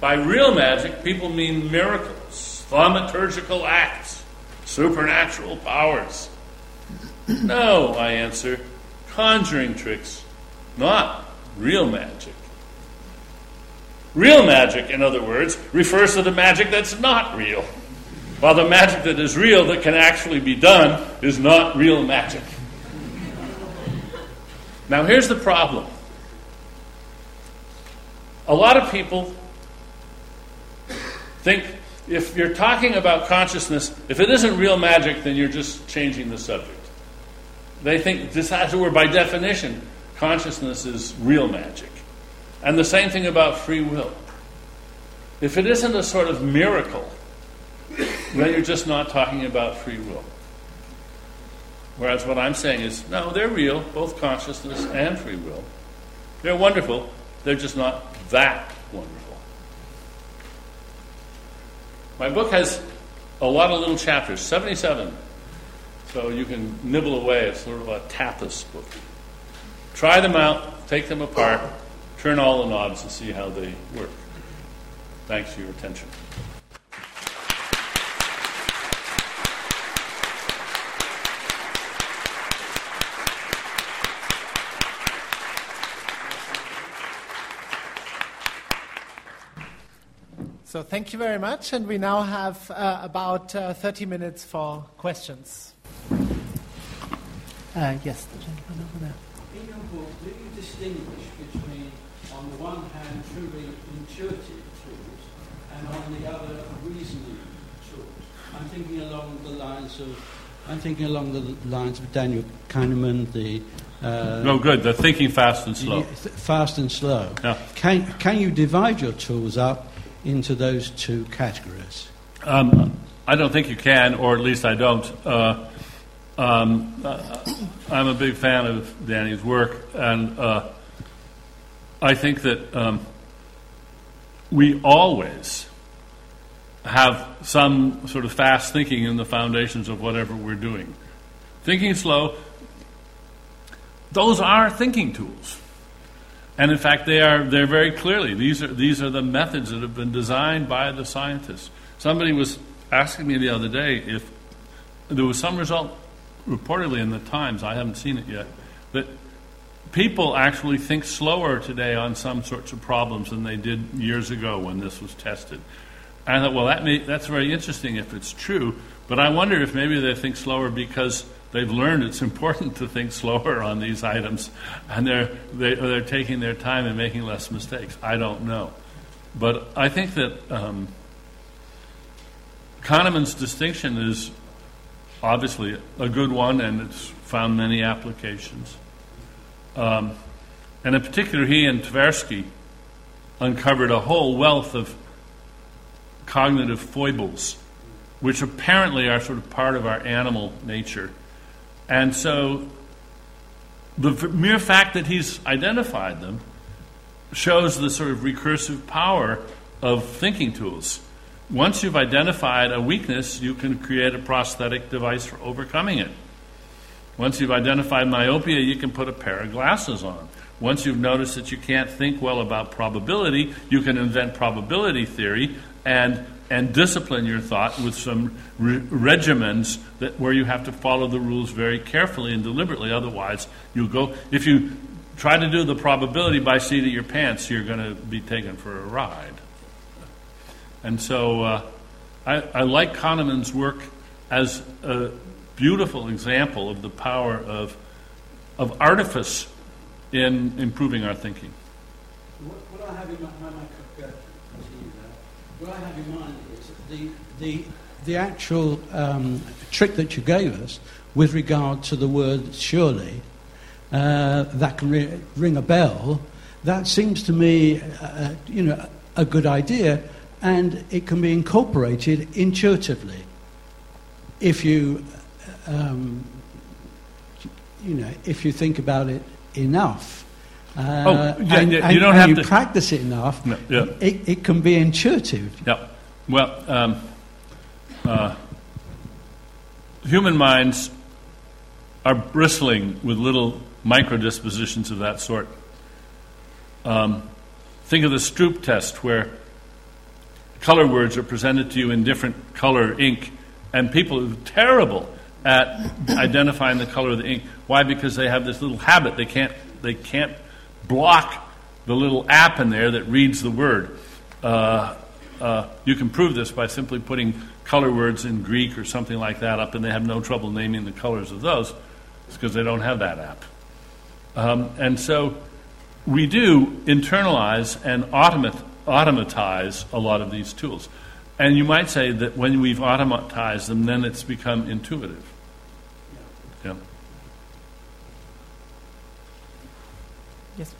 B: By real magic, people mean miracles, thaumaturgical acts, supernatural powers. No, I answer, conjuring tricks, not real magic. Real magic, in other words, refers to the magic that's not real, while the magic that is real, that can actually be done, is not real magic. Now, here's the problem a lot of people think if you're talking about consciousness, if it isn't real magic, then you're just changing the subject. They think this has to, by definition, consciousness is real magic. And the same thing about free will. If it isn't a sort of miracle, then you're just not talking about free will. Whereas what I'm saying is, no, they're real, both consciousness and free will. They're wonderful, they're just not that wonderful. My book has a lot of little chapters, 77. So you can nibble away. It's sort of a tapas book. Try them out, take them apart, turn all the knobs and see how they work. Thanks for your attention.
A: So thank you very much, and we now have uh, about uh, 30 minutes for questions. Uh, yes, the gentleman over there.
C: In your book, do you distinguish between, on the one hand, truly intuitive tools, and on the other, reasoning tools? I'm thinking along the lines of, I'm thinking along the lines of Daniel Kahneman, the
B: uh, no, good. They're thinking fast and slow.
C: Fast and slow.
B: Yeah.
C: Can, can you divide your tools up into those two categories?
B: Um, I don't think you can, or at least I don't. Uh, um, uh, I'm a big fan of Danny's work, and uh, I think that um, we always have some sort of fast thinking in the foundations of whatever we're doing. Thinking slow, those are thinking tools. And in fact, they are they're very clearly these are these are the methods that have been designed by the scientists. Somebody was asking me the other day if there was some result reportedly in the Times, I haven't seen it yet, that people actually think slower today on some sorts of problems than they did years ago when this was tested. And I thought, well, that may, that's very interesting if it's true, but I wonder if maybe they think slower because they've learned it's important to think slower on these items, and they're, they, are they are taking their time and making less mistakes. I don't know. But I think that um, Kahneman's distinction is obviously a good one, and it's found many applications. Um, and in particular, he and Tversky uncovered a whole wealth of cognitive foibles, which apparently are sort of part of our animal nature. And so the mere fact that he's identified them shows the sort of recursive power of thinking tools. once you've identified a weakness, you can create a prosthetic device for overcoming it. Once you've identified myopia, you can put a pair of glasses on. Once you've noticed that you can't think well about probability, you can invent probability theory and and discipline your thought with some re- regimens that where you have to follow the rules very carefully and deliberately. Otherwise, you'll go. If you try to do the probability by seat of your pants, you're going to be taken for a ride. And so, uh, I, I like Kahneman's work as a beautiful example of the power of of artifice in improving our thinking.
C: What, what what I have in mind is the, the, the actual um, trick that you gave us with regard to the word surely, uh, that can ri- ring a bell. That seems to me, uh, you know, a good idea, and it can be incorporated intuitively if you, um, you know, if you think about it enough. Uh,
B: oh, yeah,
C: and,
B: yeah, you don't
C: and
B: have
C: you
B: to
C: practice it enough.
B: No, yeah.
C: it, it can be intuitive.
B: Yeah. Well, um, uh, human minds are bristling with little micro dispositions of that sort. Um, think of the Stroop test, where color words are presented to you in different color ink, and people are terrible at identifying the color of the ink. Why? Because they have this little habit. They can't. They can't block the little app in there that reads the word. Uh, uh, you can prove this by simply putting color words in Greek or something like that up, and they have no trouble naming the colors of those. It's because they don't have that app. Um, and so we do internalize and automat- automatize a lot of these tools. And you might say that when we've automatized them, then it's become intuitive. Yeah.
A: Yes.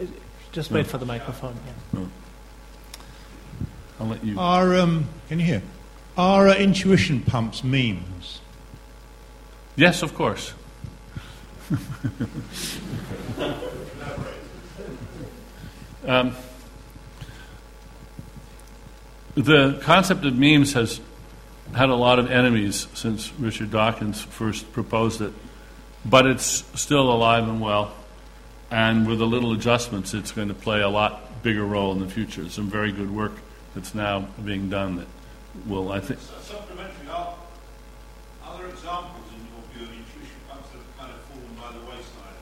A: Uh, Just wait for the microphone. Yeah.
B: I'll let you.
D: Are um, can you hear? Are uh, intuition pumps memes?
B: Yes, of course. um, the concept of memes has had a lot of enemies since Richard Dawkins first proposed it, but it's still alive and well. And with a little adjustments, it's going to play a lot bigger role in the future. Some very good work that's now being done that will, I think.
E: So supplementary, are, are there examples in your view of intuition pumps that have kind of fallen by the wayside?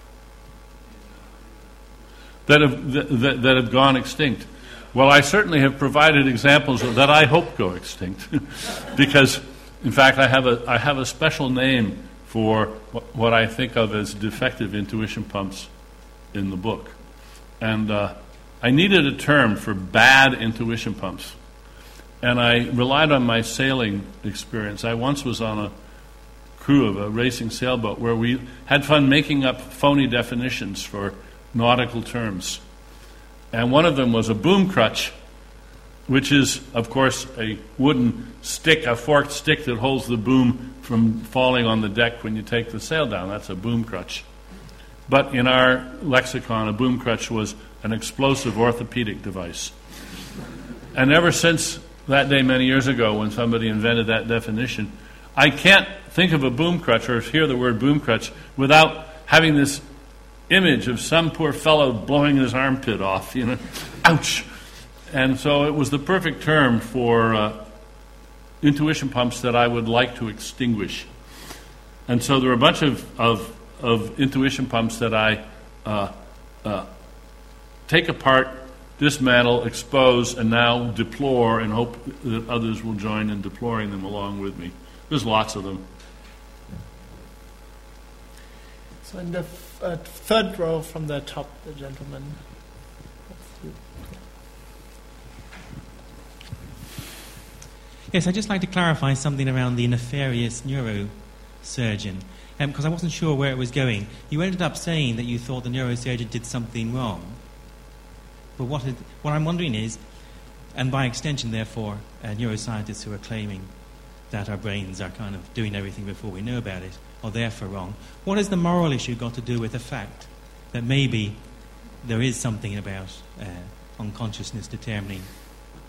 B: Uh, that have, that, that have gone extinct. Well, I certainly have provided examples of that I hope go extinct. because, in fact, I have, a, I have a special name for what, what I think of as defective intuition pumps in the book. And uh, I needed a term for bad intuition pumps. And I relied on my sailing experience. I once was on a crew of a racing sailboat where we had fun making up phony definitions for nautical terms. And one of them was a boom crutch, which is, of course, a wooden stick, a forked stick that holds the boom from falling on the deck when you take the sail down. That's a boom crutch. But in our lexicon, a boom crutch was an explosive orthopedic device. And ever since that day many years ago when somebody invented that definition, I can't think of a boom crutch or hear the word boom crutch without having this image of some poor fellow blowing his armpit off, you know, ouch. And so it was the perfect term for uh, intuition pumps that I would like to extinguish. And so there are a bunch of, of, of intuition pumps that I uh, uh, take apart, dismantle, expose, and now deplore and hope that others will join in deploring them along with me. There's lots of them.
A: So in the f- uh, third row from the top, the gentleman.
F: Yes, I'd just like to clarify something around the nefarious neurosurgeon, because I wasn't sure where it was going. You ended up saying that you thought the neurosurgeon did something wrong. But what, had, what I'm wondering is, and by extension, therefore, uh, neuroscientists who are claiming that our brains are kind of doing everything before we know about it, are therefore wrong. What has the moral issue got to do with the fact that maybe there is something about uh, unconsciousness determining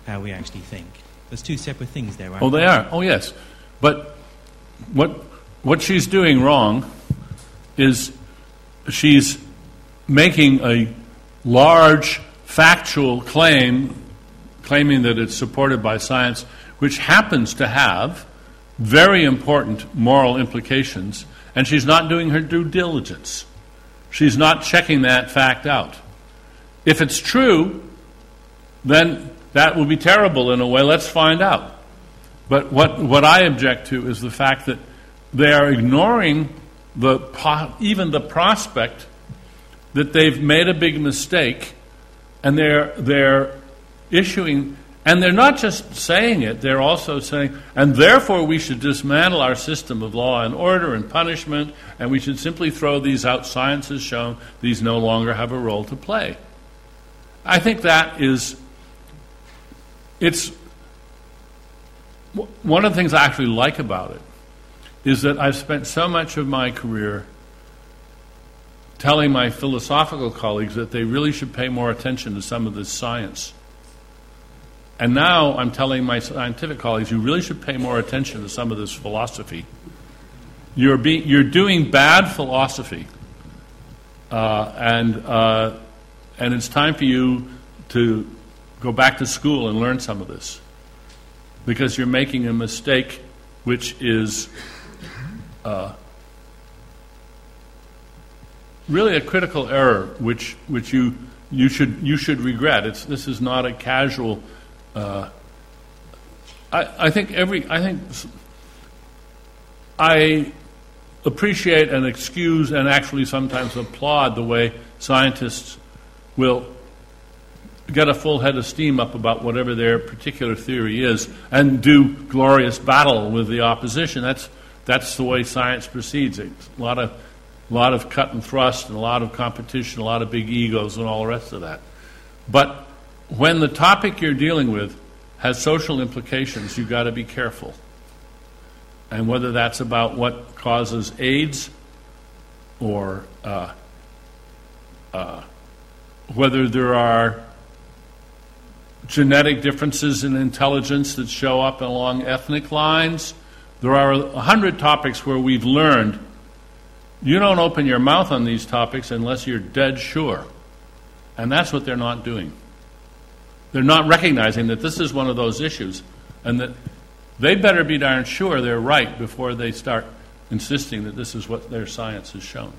F: how we actually think? There's two separate things there, right?
B: Oh, they are. Oh, yes. But what what she's doing wrong is she's making a large factual claim, claiming that it's supported by science, which happens to have very important moral implications, and she's not doing her due diligence. She's not checking that fact out. If it's true, then that will be terrible in a way. Let's find out. But what, what I object to is the fact that they are ignoring the, even the prospect that they've made a big mistake and they're, they're issuing, and they're not just saying it, they're also saying, and therefore we should dismantle our system of law and order and punishment, and we should simply throw these out. Science has shown these no longer have a role to play. I think that is, it's, one of the things I actually like about it is that I've spent so much of my career telling my philosophical colleagues that they really should pay more attention to some of this science. And now I'm telling my scientific colleagues you really should pay more attention to some of this philosophy. You're, be, you're doing bad philosophy, uh, and, uh, and it's time for you to go back to school and learn some of this because you're making a mistake which is uh, really a critical error, which, which you, you, should, you should regret. It's, this is not a casual. Uh, I, I think every. I think. I appreciate and excuse and actually sometimes applaud the way scientists will get a full head of steam up about whatever their particular theory is and do glorious battle with the opposition. That's, that's the way science proceeds. A lot of a lot of cut and thrust and a lot of competition, a lot of big egos, and all the rest of that. But when the topic you're dealing with has social implications, you've got to be careful. And whether that's about what causes AIDS or uh, uh, whether there are genetic differences in intelligence that show up along ethnic lines, there are a hundred topics where we've learned you don't open your mouth on these topics unless you're dead sure. And that's what they're not doing. They're not recognizing that this is one of those issues and that they better be darn sure they're right before they start insisting that this is what their science has shown.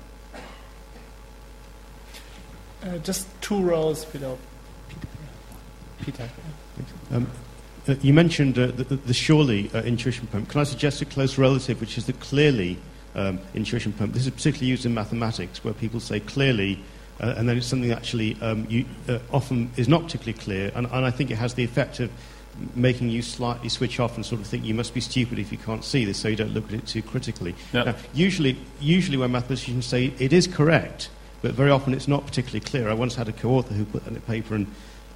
A: Uh, just two rows below Peter.
G: Um, uh, you mentioned uh, the, the, surely uh, intuition pump. Can I suggest a close relative, which is the clearly um, intuition pump. This is particularly used in mathematics, where people say clearly, uh, and then it's something that actually um, you, uh, often is not particularly clear, and, and I think it has the effect of making you slightly switch off and sort of think you must be stupid if you can't see this, so you don't look at it too critically.
B: Yep.
G: Now, usually, usually when mathematicians say it is correct, but very often it's not particularly clear. I once had a co-author who put in a paper and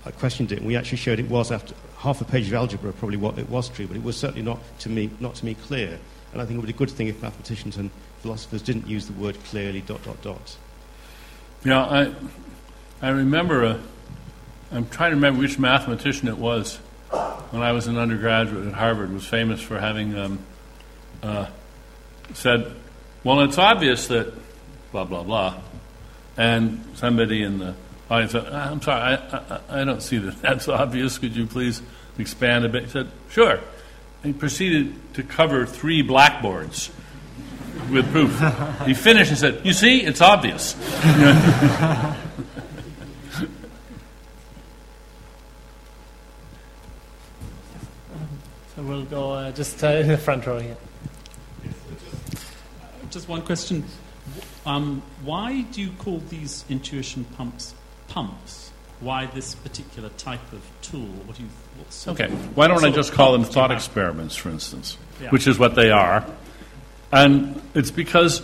G: I questioned it, and we actually showed it was after half a page of algebra probably what it was true, but it was certainly not to me not to me clear. And I think it would be a good thing if mathematicians and philosophers didn't use the word clearly, dot, dot, dot.
B: Yeah, I, I remember, a, I'm trying to remember which mathematician it was when I was an undergraduate at Harvard, was famous for having um, uh, said, well, it's obvious that blah, blah, blah. And somebody in the audience said, ah, I'm sorry, I, I, I don't see that that's obvious. Could you please expand a bit? He said, sure he proceeded to cover three blackboards with proof. he finished and said, You see, it's obvious.
A: so we'll go uh, just uh, in the front row here.
H: Just one question. Um, why do you call these intuition pumps pumps? Why this particular type of tool? What do you
B: Okay, why don't I just call them thought experiments, for instance,
H: Yeah.
B: which is what they are. And it's because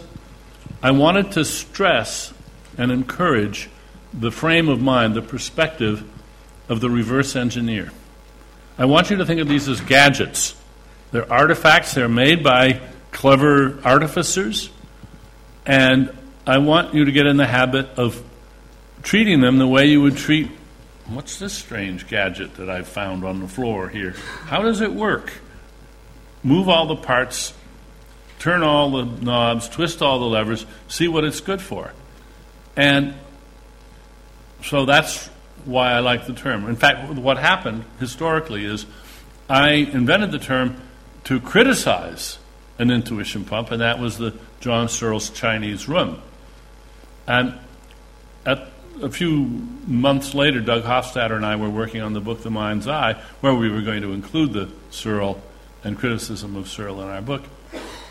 B: I wanted to stress and encourage the frame of mind, the perspective of the reverse engineer. I want you to think of these as gadgets. They're artifacts, they're made by clever artificers, and I want you to get in the habit of treating them the way you would treat what's this strange gadget that I've found on the floor here? How does it work? Move all the parts, turn all the knobs, twist all the levers, see what it's good for. And so that's why I like the term. In fact, what happened historically is I invented the term to criticize an intuition pump, and that was the John Searle's Chinese room. And at a few months later, Doug Hofstadter and I were working on the book The Mind's Eye, where we were going to include the Searle and criticism of Searle in our book.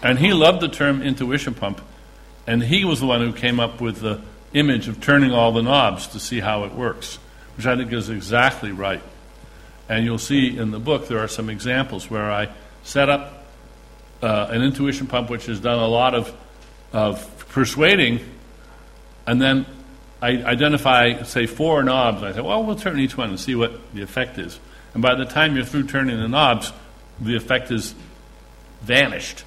B: And he loved the term intuition pump, and he was the one who came up with the image of turning all the knobs to see how it works, which I think is exactly right. And you'll see in the book there are some examples where I set up uh, an intuition pump which has done a lot of, of persuading, and then I identify, say, four knobs. I say, well, we'll turn each one and see what the effect is. And by the time you're through turning the knobs, the effect is vanished,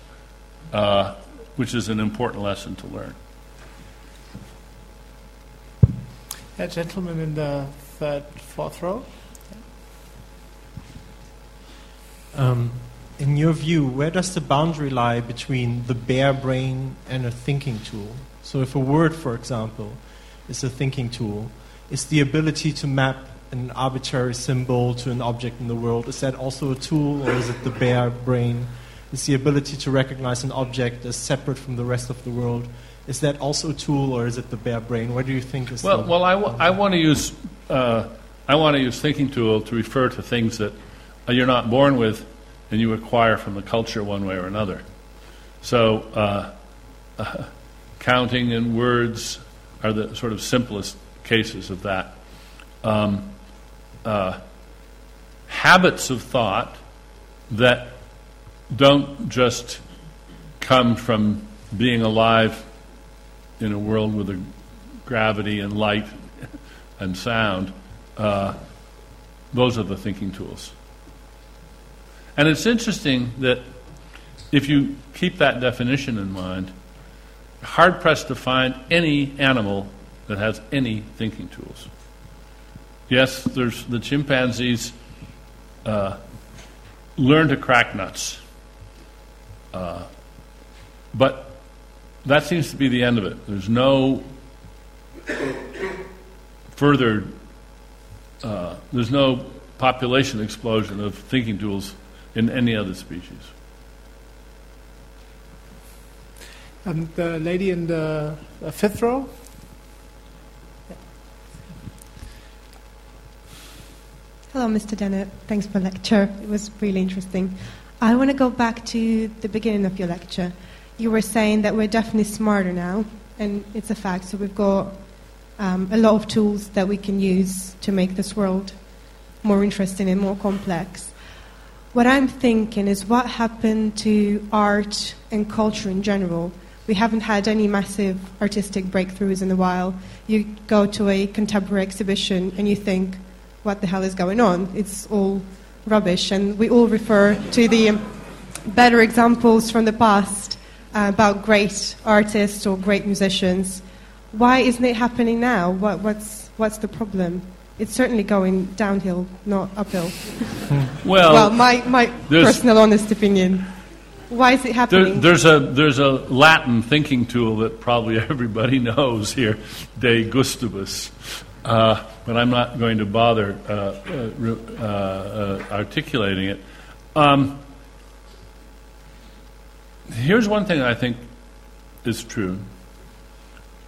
B: uh, which is an important lesson to learn.
A: A gentleman in the third, fourth row.
I: Um, in your view, where does the boundary lie between the bare brain and a thinking tool? So, if a word, for example, is a thinking tool, is the ability to map an arbitrary symbol to an object in the world, is that also a tool, or is it the bare brain? Is the ability to recognize an object as separate from the rest of the world, is that also a tool, or is it the bare brain? What do you think is
B: Well,
I: the
B: well, I, w- I want to use uh, I want to use thinking tool to refer to things that uh, you're not born with and you acquire from the culture one way or another. So, uh, uh, counting and words are the sort of simplest cases of that. Um, uh, habits of thought that don't just come from being alive in a world with a gravity and light and sound, uh, those are the thinking tools. And it's interesting that if you keep that definition in mind, hard pressed to find any animal that has any thinking tools. Yes, there's the chimpanzees uh, learn to crack nuts, uh, but that seems to be the end of it. There's no further. Uh, there's no population explosion of thinking tools in any other species.
A: And the lady in the fifth row.
J: Hello, Mr. Dennett. Thanks for the lecture. It was really interesting. I want to go back to the beginning of your lecture. You were saying that we're definitely smarter now, and it's a fact. So we've got um, a lot of tools that we can use to make this world more interesting and more complex. What I'm thinking is what happened to art and culture in general. We haven't had any massive artistic breakthroughs in a while. You go to a contemporary exhibition and you think, what the hell is going on? It's all rubbish. And we all refer to the better examples from the past uh, about great artists or great musicians. Why isn't it happening now? What, what's, what's the problem? It's certainly going downhill, not uphill.
B: Well,
J: well, my, my personal honest opinion. Why is it
B: There,
J: happening?
B: there's a there's a Latin thinking tool that probably everybody knows here, De Gustibus, uh, but I'm not going to bother uh, uh, uh, uh, articulating it. Um, here's one thing I think is true.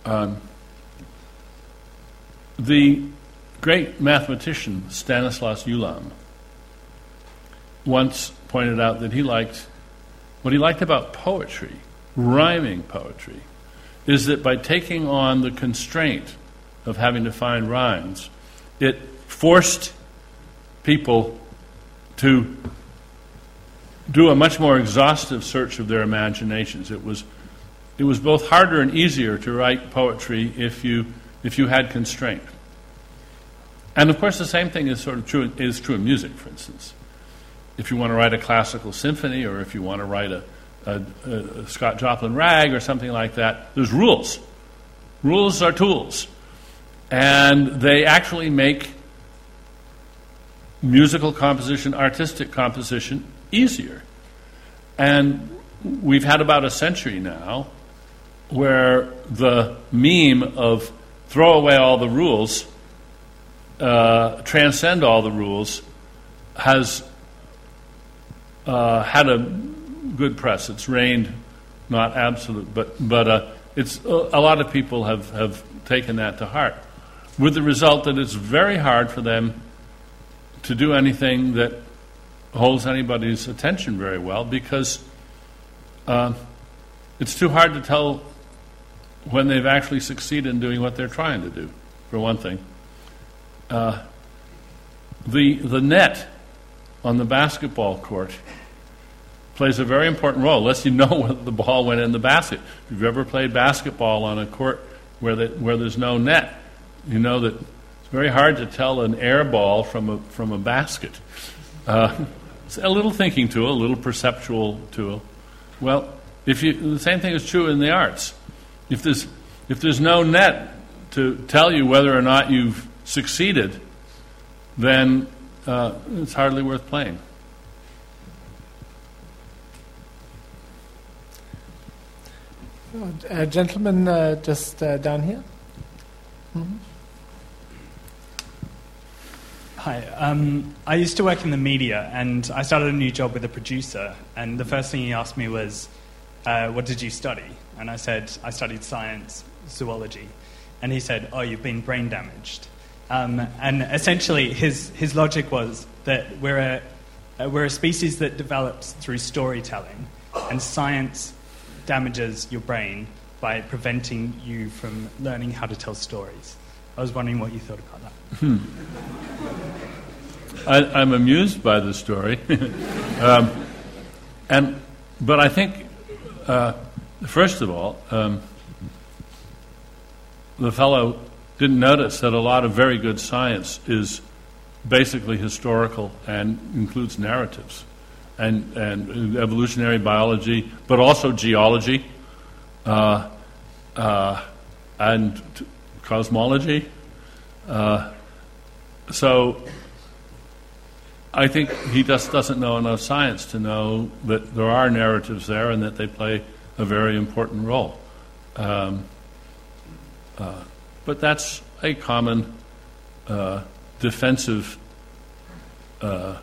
B: Um, the great mathematician Stanislaw Ulam once pointed out that he liked what he liked about poetry, rhyming poetry, is that by taking on the constraint of having to find rhymes, it forced people to do a much more exhaustive search of their imaginations. It was, it was both harder and easier to write poetry if you, if you had constraint. And of course, the same thing is sort of true is true in music, for instance. If you want to write a classical symphony, or if you want to write a, a, a Scott Joplin rag or something like that, there's rules. Rules are tools, and they actually make musical composition, artistic composition easier. And we've had about a century now where the meme of throw away all the rules, uh, transcend all the rules, has uh, had a good press. It's reigned, not absolute, but, but uh, it's, a lot of people have, have taken that to heart, with the result that it's very hard for them to do anything that holds anybody's attention very well because uh, it's too hard to tell when they've actually succeeded in doing what they're trying to do, for one thing. Uh, the, the net on the basketball court plays a very important role, unless you know whether the ball went in the basket. If you've ever played basketball on a court where, the, where there's no net, you know that it's very hard to tell an air ball from a, from a basket. Uh, it's a little thinking tool, a little perceptual tool. Well, if you, the same thing is true in the arts. If there's, if there's no net to tell you whether or not you've succeeded, then uh, it's hardly worth playing.
A: A gentleman uh, just uh, down here. Mm-hmm.
K: Hi. Um, I used to work in the media, and I started a new job with a producer. And the first thing he asked me was, uh, "What did you study?" And I said, "I studied science, zoology." And he said, "Oh, you've been brain damaged." Um, and essentially, his his logic was that we're a uh, we're a species that develops through storytelling, and science damages your brain by preventing you from learning how to tell stories. I was wondering what you thought about that.
B: Hmm. I, am amused by the story, um, and but I think uh, first of all, um, the fellow didn't notice that a lot of very good science is basically historical and includes narratives and, and evolutionary biology, but also geology uh, uh, and t- cosmology. Uh, so I think he just doesn't know enough science to know that there are narratives there and that they play a very important role. Um, uh, but that's a common uh, defensive uh,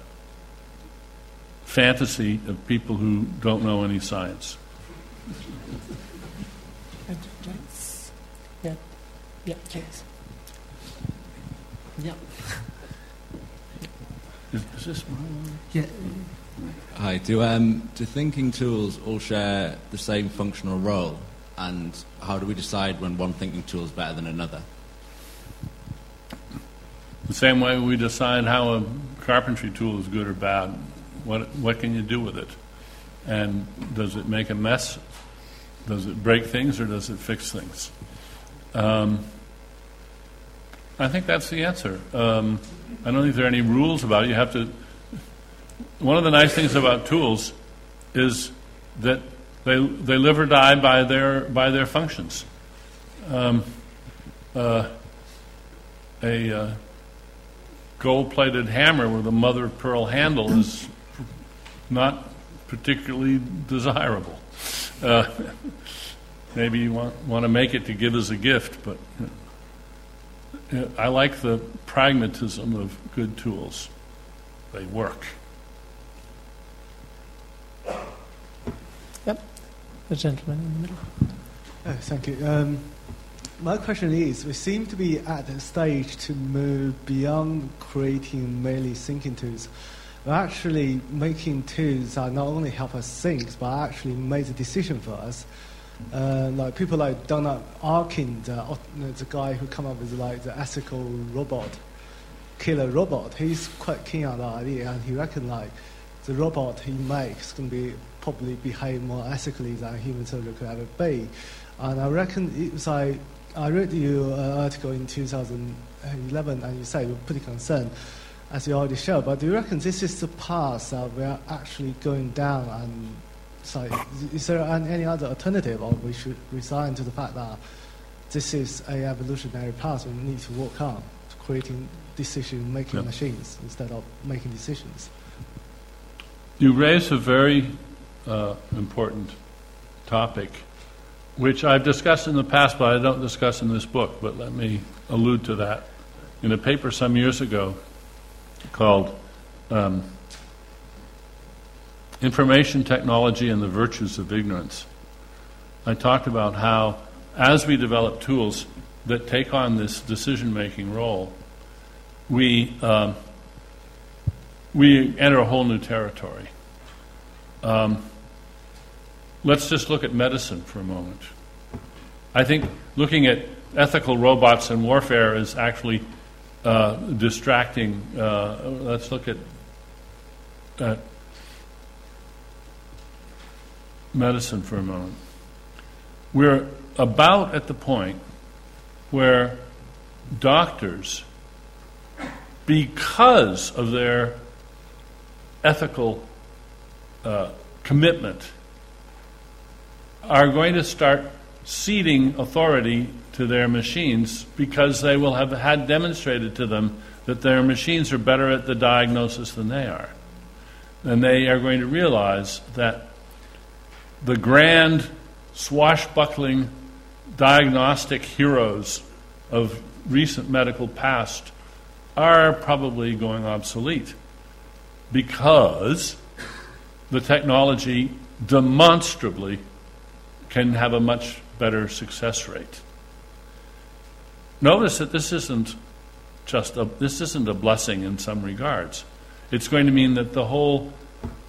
B: fantasy of people who don't know any science.
A: Yeah, yeah, James. Yeah.
B: Is, is this one?
A: Yeah.
L: Hi. Do um, do thinking tools all share the same functional role, and how do we decide when one thinking tool is better than another?
B: The same way we decide how a carpentry tool is good or bad. What, what can you do with it? And does it make a mess? Does it break things or does it fix things? Um, I think that's the answer. Um, I don't think there are any rules about it. You have to. One of the nice things about tools is that they, they live or die by their, by their functions. Um, uh, a uh, gold plated hammer with a mother of pearl handle is not particularly desirable. Uh, maybe you want, want to make it to give as a gift, but uh, I like the pragmatism of good tools. They work.
A: The gentleman in the middle.
M: Oh, thank you. Um, my question is, we seem to be at a stage to move beyond creating merely thinking tools we're actually making tools that not only help us think, but actually make the decision for us. Uh, like people like Donald Arkin, the, the guy who come up with like the ethical robot, killer robot, he's quite keen on that idea, and he reckon like the robot he makes can be probably behave more ethically than human soldier could ever be. And I reckon it was like I read your uh, article in 2011, and you say you're pretty concerned as you already showed. But do you reckon this is the path that we are actually going down? And so, is there any other alternative, or we should resign to the fact that this is a evolutionary path we need to walk on creating decision-making
B: Yeah.
M: machines instead of making decisions.
B: You raise a very uh, important topic, which I've discussed in the past, but I don't discuss in this book. But let me allude to that. In a paper some years ago called um, Information Technology and the Virtues of Ignorance, I talked about how, as we develop tools that take on this decision making role, we. Um, we enter a whole new territory. Um, let's just look at medicine for a moment. I think looking at ethical robots and warfare is actually uh, distracting. Uh, let's look at, at medicine for a moment. We're about at the point where doctors, because of their ethical uh, commitment are going to start ceding authority to their machines because they will have had demonstrated to them that their machines are better at the diagnosis than they are. And they are going to realize that the grand, swashbuckling diagnostic heroes of recent medical past are probably going obsolete because the technology demonstrably can have a much better success rate. Notice that this isn't just a, this isn't a blessing in some regards. It's going to mean that the whole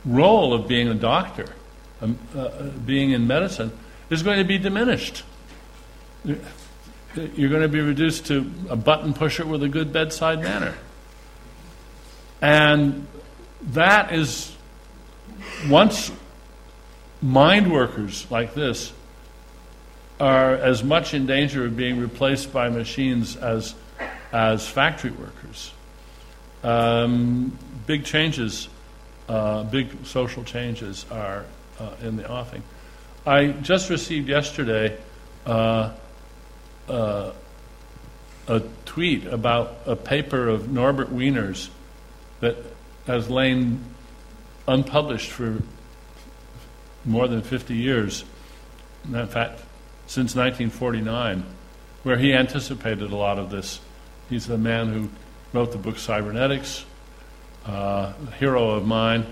B: role of being a doctor, um, uh, being in medicine, is going to be diminished. You're going to be reduced to a button pusher with a good bedside manner. And that is once mind workers like this are as much in danger of being replaced by machines as as factory workers. Um, big changes, uh, big social changes are uh, in the offing. I just received yesterday uh, uh, a tweet about a paper of Norbert Wiener's that has lain unpublished for more than 50 years. In fact, since 1949, where he anticipated a lot of this. He's the man who wrote the book Cybernetics, uh, a hero of mine.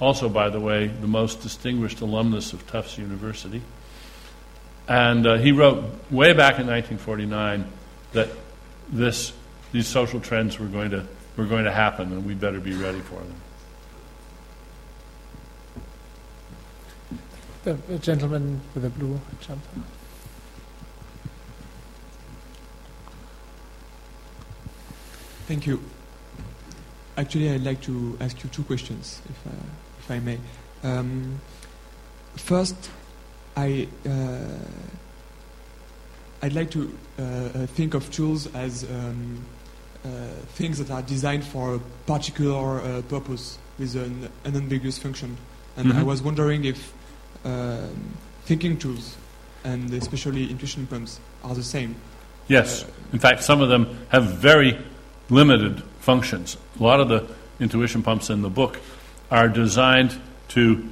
B: Also, by the way, the most distinguished alumnus of Tufts University. And uh, he wrote way back in 1949 that this, these social trends were going, to, were going to happen and we better be ready for them.
A: The, the gentleman with the blue jumper.
N: Thank you. Actually, I'd like to ask you two questions, if, uh, if I may. Um, first, I, uh, I'd like to uh, uh, think of tools as um, uh, things that are designed for a particular uh, purpose with an, an ambiguous function. And I
B: Mhm.
N: was wondering if Um, thinking tools, and especially intuition pumps, are the same.
B: Yes. Uh, in fact, some of them have very limited functions. A lot of the intuition pumps in the book are designed to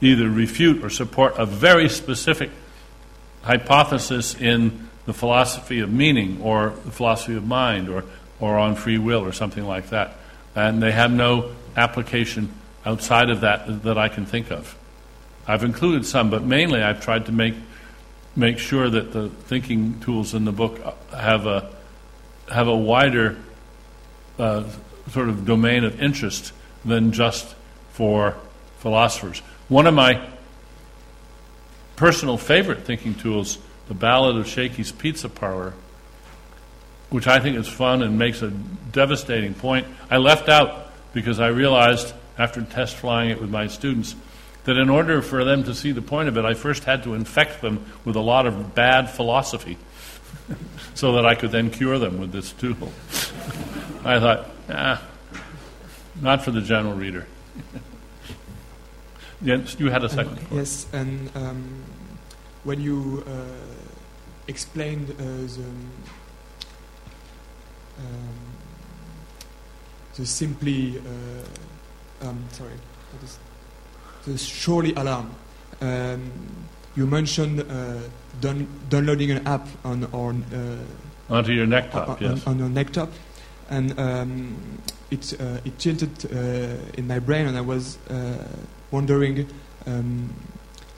B: either refute or support a very specific hypothesis in the philosophy of meaning or the philosophy of mind or, or on free will or something like that. And they have no application outside of that that I can think of. I've included some, but mainly I've tried to make make sure that the thinking tools in the book have a have a wider uh, sort of domain of interest than just for philosophers. One of my personal favorite thinking tools, the Ballad of Shakey's Pizza Parlor, which I think is fun and makes a devastating point. I left out because I realized after test flying it with my students that in order for them to see the point of it, I first had to infect them with a lot of bad philosophy so that I could then cure them with this tool. I thought, ah, not for the general reader. yes, you had a second.
N: And- yes, and um, when you uh, explained uh, the, um, the simply uh, um, sorry, what is surely alarm. Um, you mentioned uh, down, downloading an app on on uh,
B: Onto your neck top,
N: on,
B: yes.
N: on your neck top, and um, it uh, it tilted uh, in my brain, and I was uh, wondering um,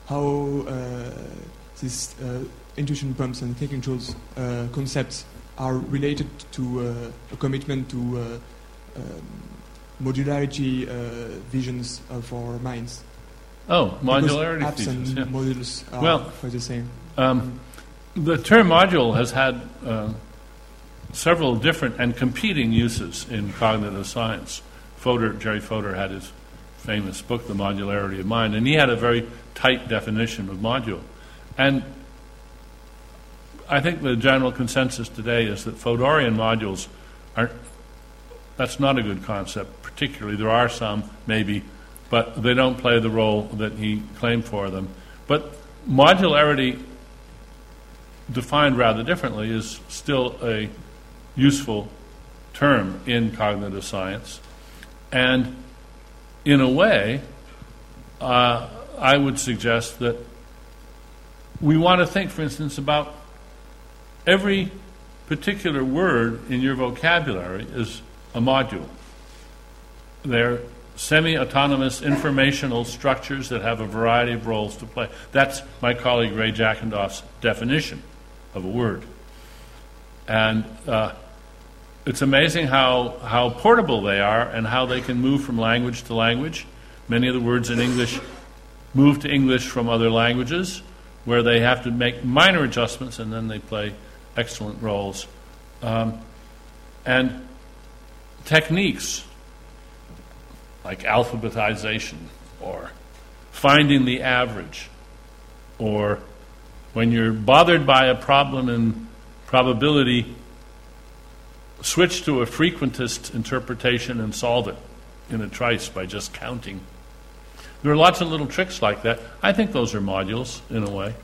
N: how uh, these uh, intuition pumps and thinking tools uh, concepts are related to uh, a commitment to uh, um, modularity uh, visions of our minds.
B: Oh, modularity
N: apps
B: features,
N: and
B: yeah.
N: modules are
B: Well,
N: quite the same.
B: Um, the term module has had uh, several different and competing uses in cognitive science. Fodor, Jerry Fodor had his famous book, The Modularity of Mind, and he had a very tight definition of module. And I think the general consensus today is that Fodorian modules are, that's not a good concept, particularly. There are some, maybe, but they don't play the role that he claimed for them. But modularity, defined rather differently, is still a useful term in cognitive science. And in a way, uh, I would suggest that we want to think, for instance, about every particular word in your vocabulary is a module. They're semi autonomous informational structures that have a variety of roles to play. That's my colleague Ray Jackendoff's definition of a word. And uh, it's amazing how, how portable they are and how they can move from language to language. Many of the words in English move to English from other languages, where they have to make minor adjustments and then they play excellent roles. Um, and techniques like alphabetization or finding the average or when you're bothered by a problem in probability, switch to a frequentist interpretation and solve it in a trice by just counting. There are lots of little tricks like that. I think those are modules in a way.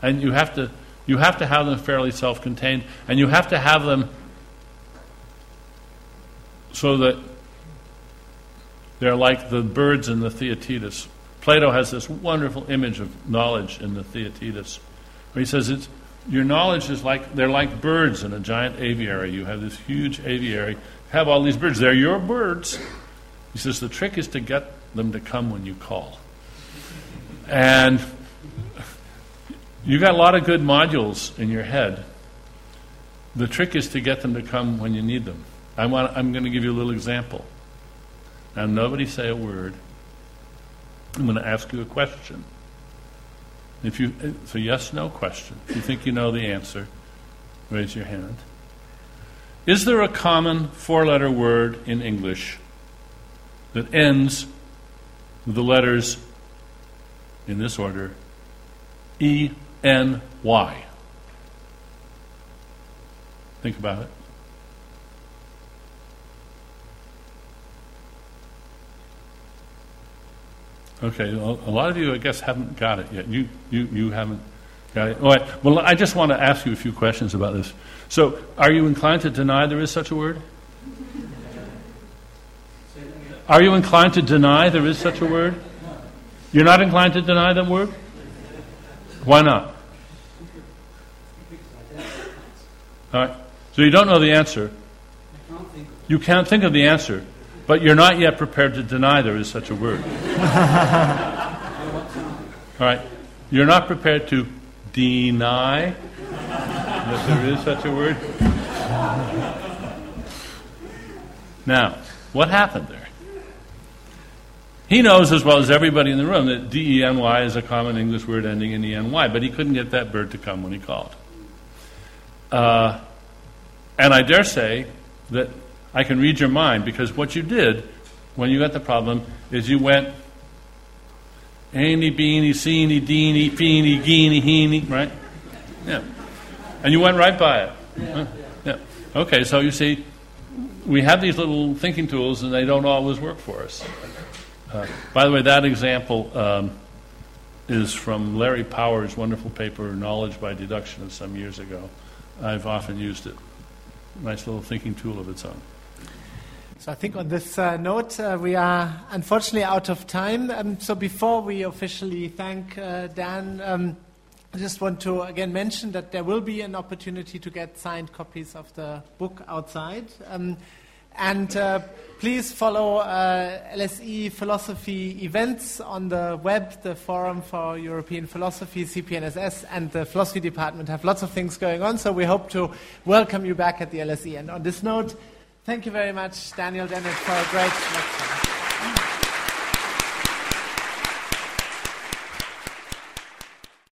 B: And you have to you have to have them fairly self-contained and you have to have them so that they're like the birds in the Theaetetus. Plato has this wonderful image of knowledge in the Theaetetus, where he says it's your knowledge is like they're like birds in a giant aviary. You have this huge aviary, have all these birds. They're your birds. He says the trick is to get them to come when you call. And you got a lot of good modules in your head. The trick is to get them to come when you need them. I want, I'm going to give you a little example. Now, nobody say a word. I'm going to ask you a question. If you, it's a yes no question. If you think you know the answer, raise your hand. Is there a common four letter word in English that ends with the letters, in this order, E N Y? Think about it. Okay, a lot of you, I guess, haven't got it yet. You, you, you haven't got it. All right. Well, I just want to ask you a few questions about this. So, are you inclined to deny there is such a word? Are you inclined to deny there is such a word? You're not inclined to deny that word? Why not? All right. So you don't know the answer. You can't think of the answer, but you're not yet prepared to deny there is such a word. All right. You're not prepared to deny that there is such a word. Now, what happened there? He knows as well as everybody in the room that D E N Y is a common English word ending in E N Y, but he couldn't get that bird to come when he called. Uh, and I dare say that I can read your mind because what you did when you got the problem is you went Aney, beanie, seeny, deeny, feeny, geeny, heeny, right? Yeah. And you went right by it. Huh? Yeah. Okay, so you see, we have these little thinking tools and they don't always work for us. Uh, by the way, that example um, is from Larry Powers' wonderful paper, Knowledge by Deduction, of some years ago. I've often used it. nice little thinking tool of its own.
A: So I think on this uh, note, uh, we are unfortunately out of time. Um, so before we officially thank uh, Dan, um, I just want to again mention that there will be an opportunity to get signed copies of the book outside. Um, and uh, please follow uh, LSE philosophy events on the web, the Forum for European Philosophy, CPNSS, and the philosophy department have lots of things going on. So we hope to welcome you back at the LSE. And on this note, Thank you very much, Daniel Dennett, for a great lecture.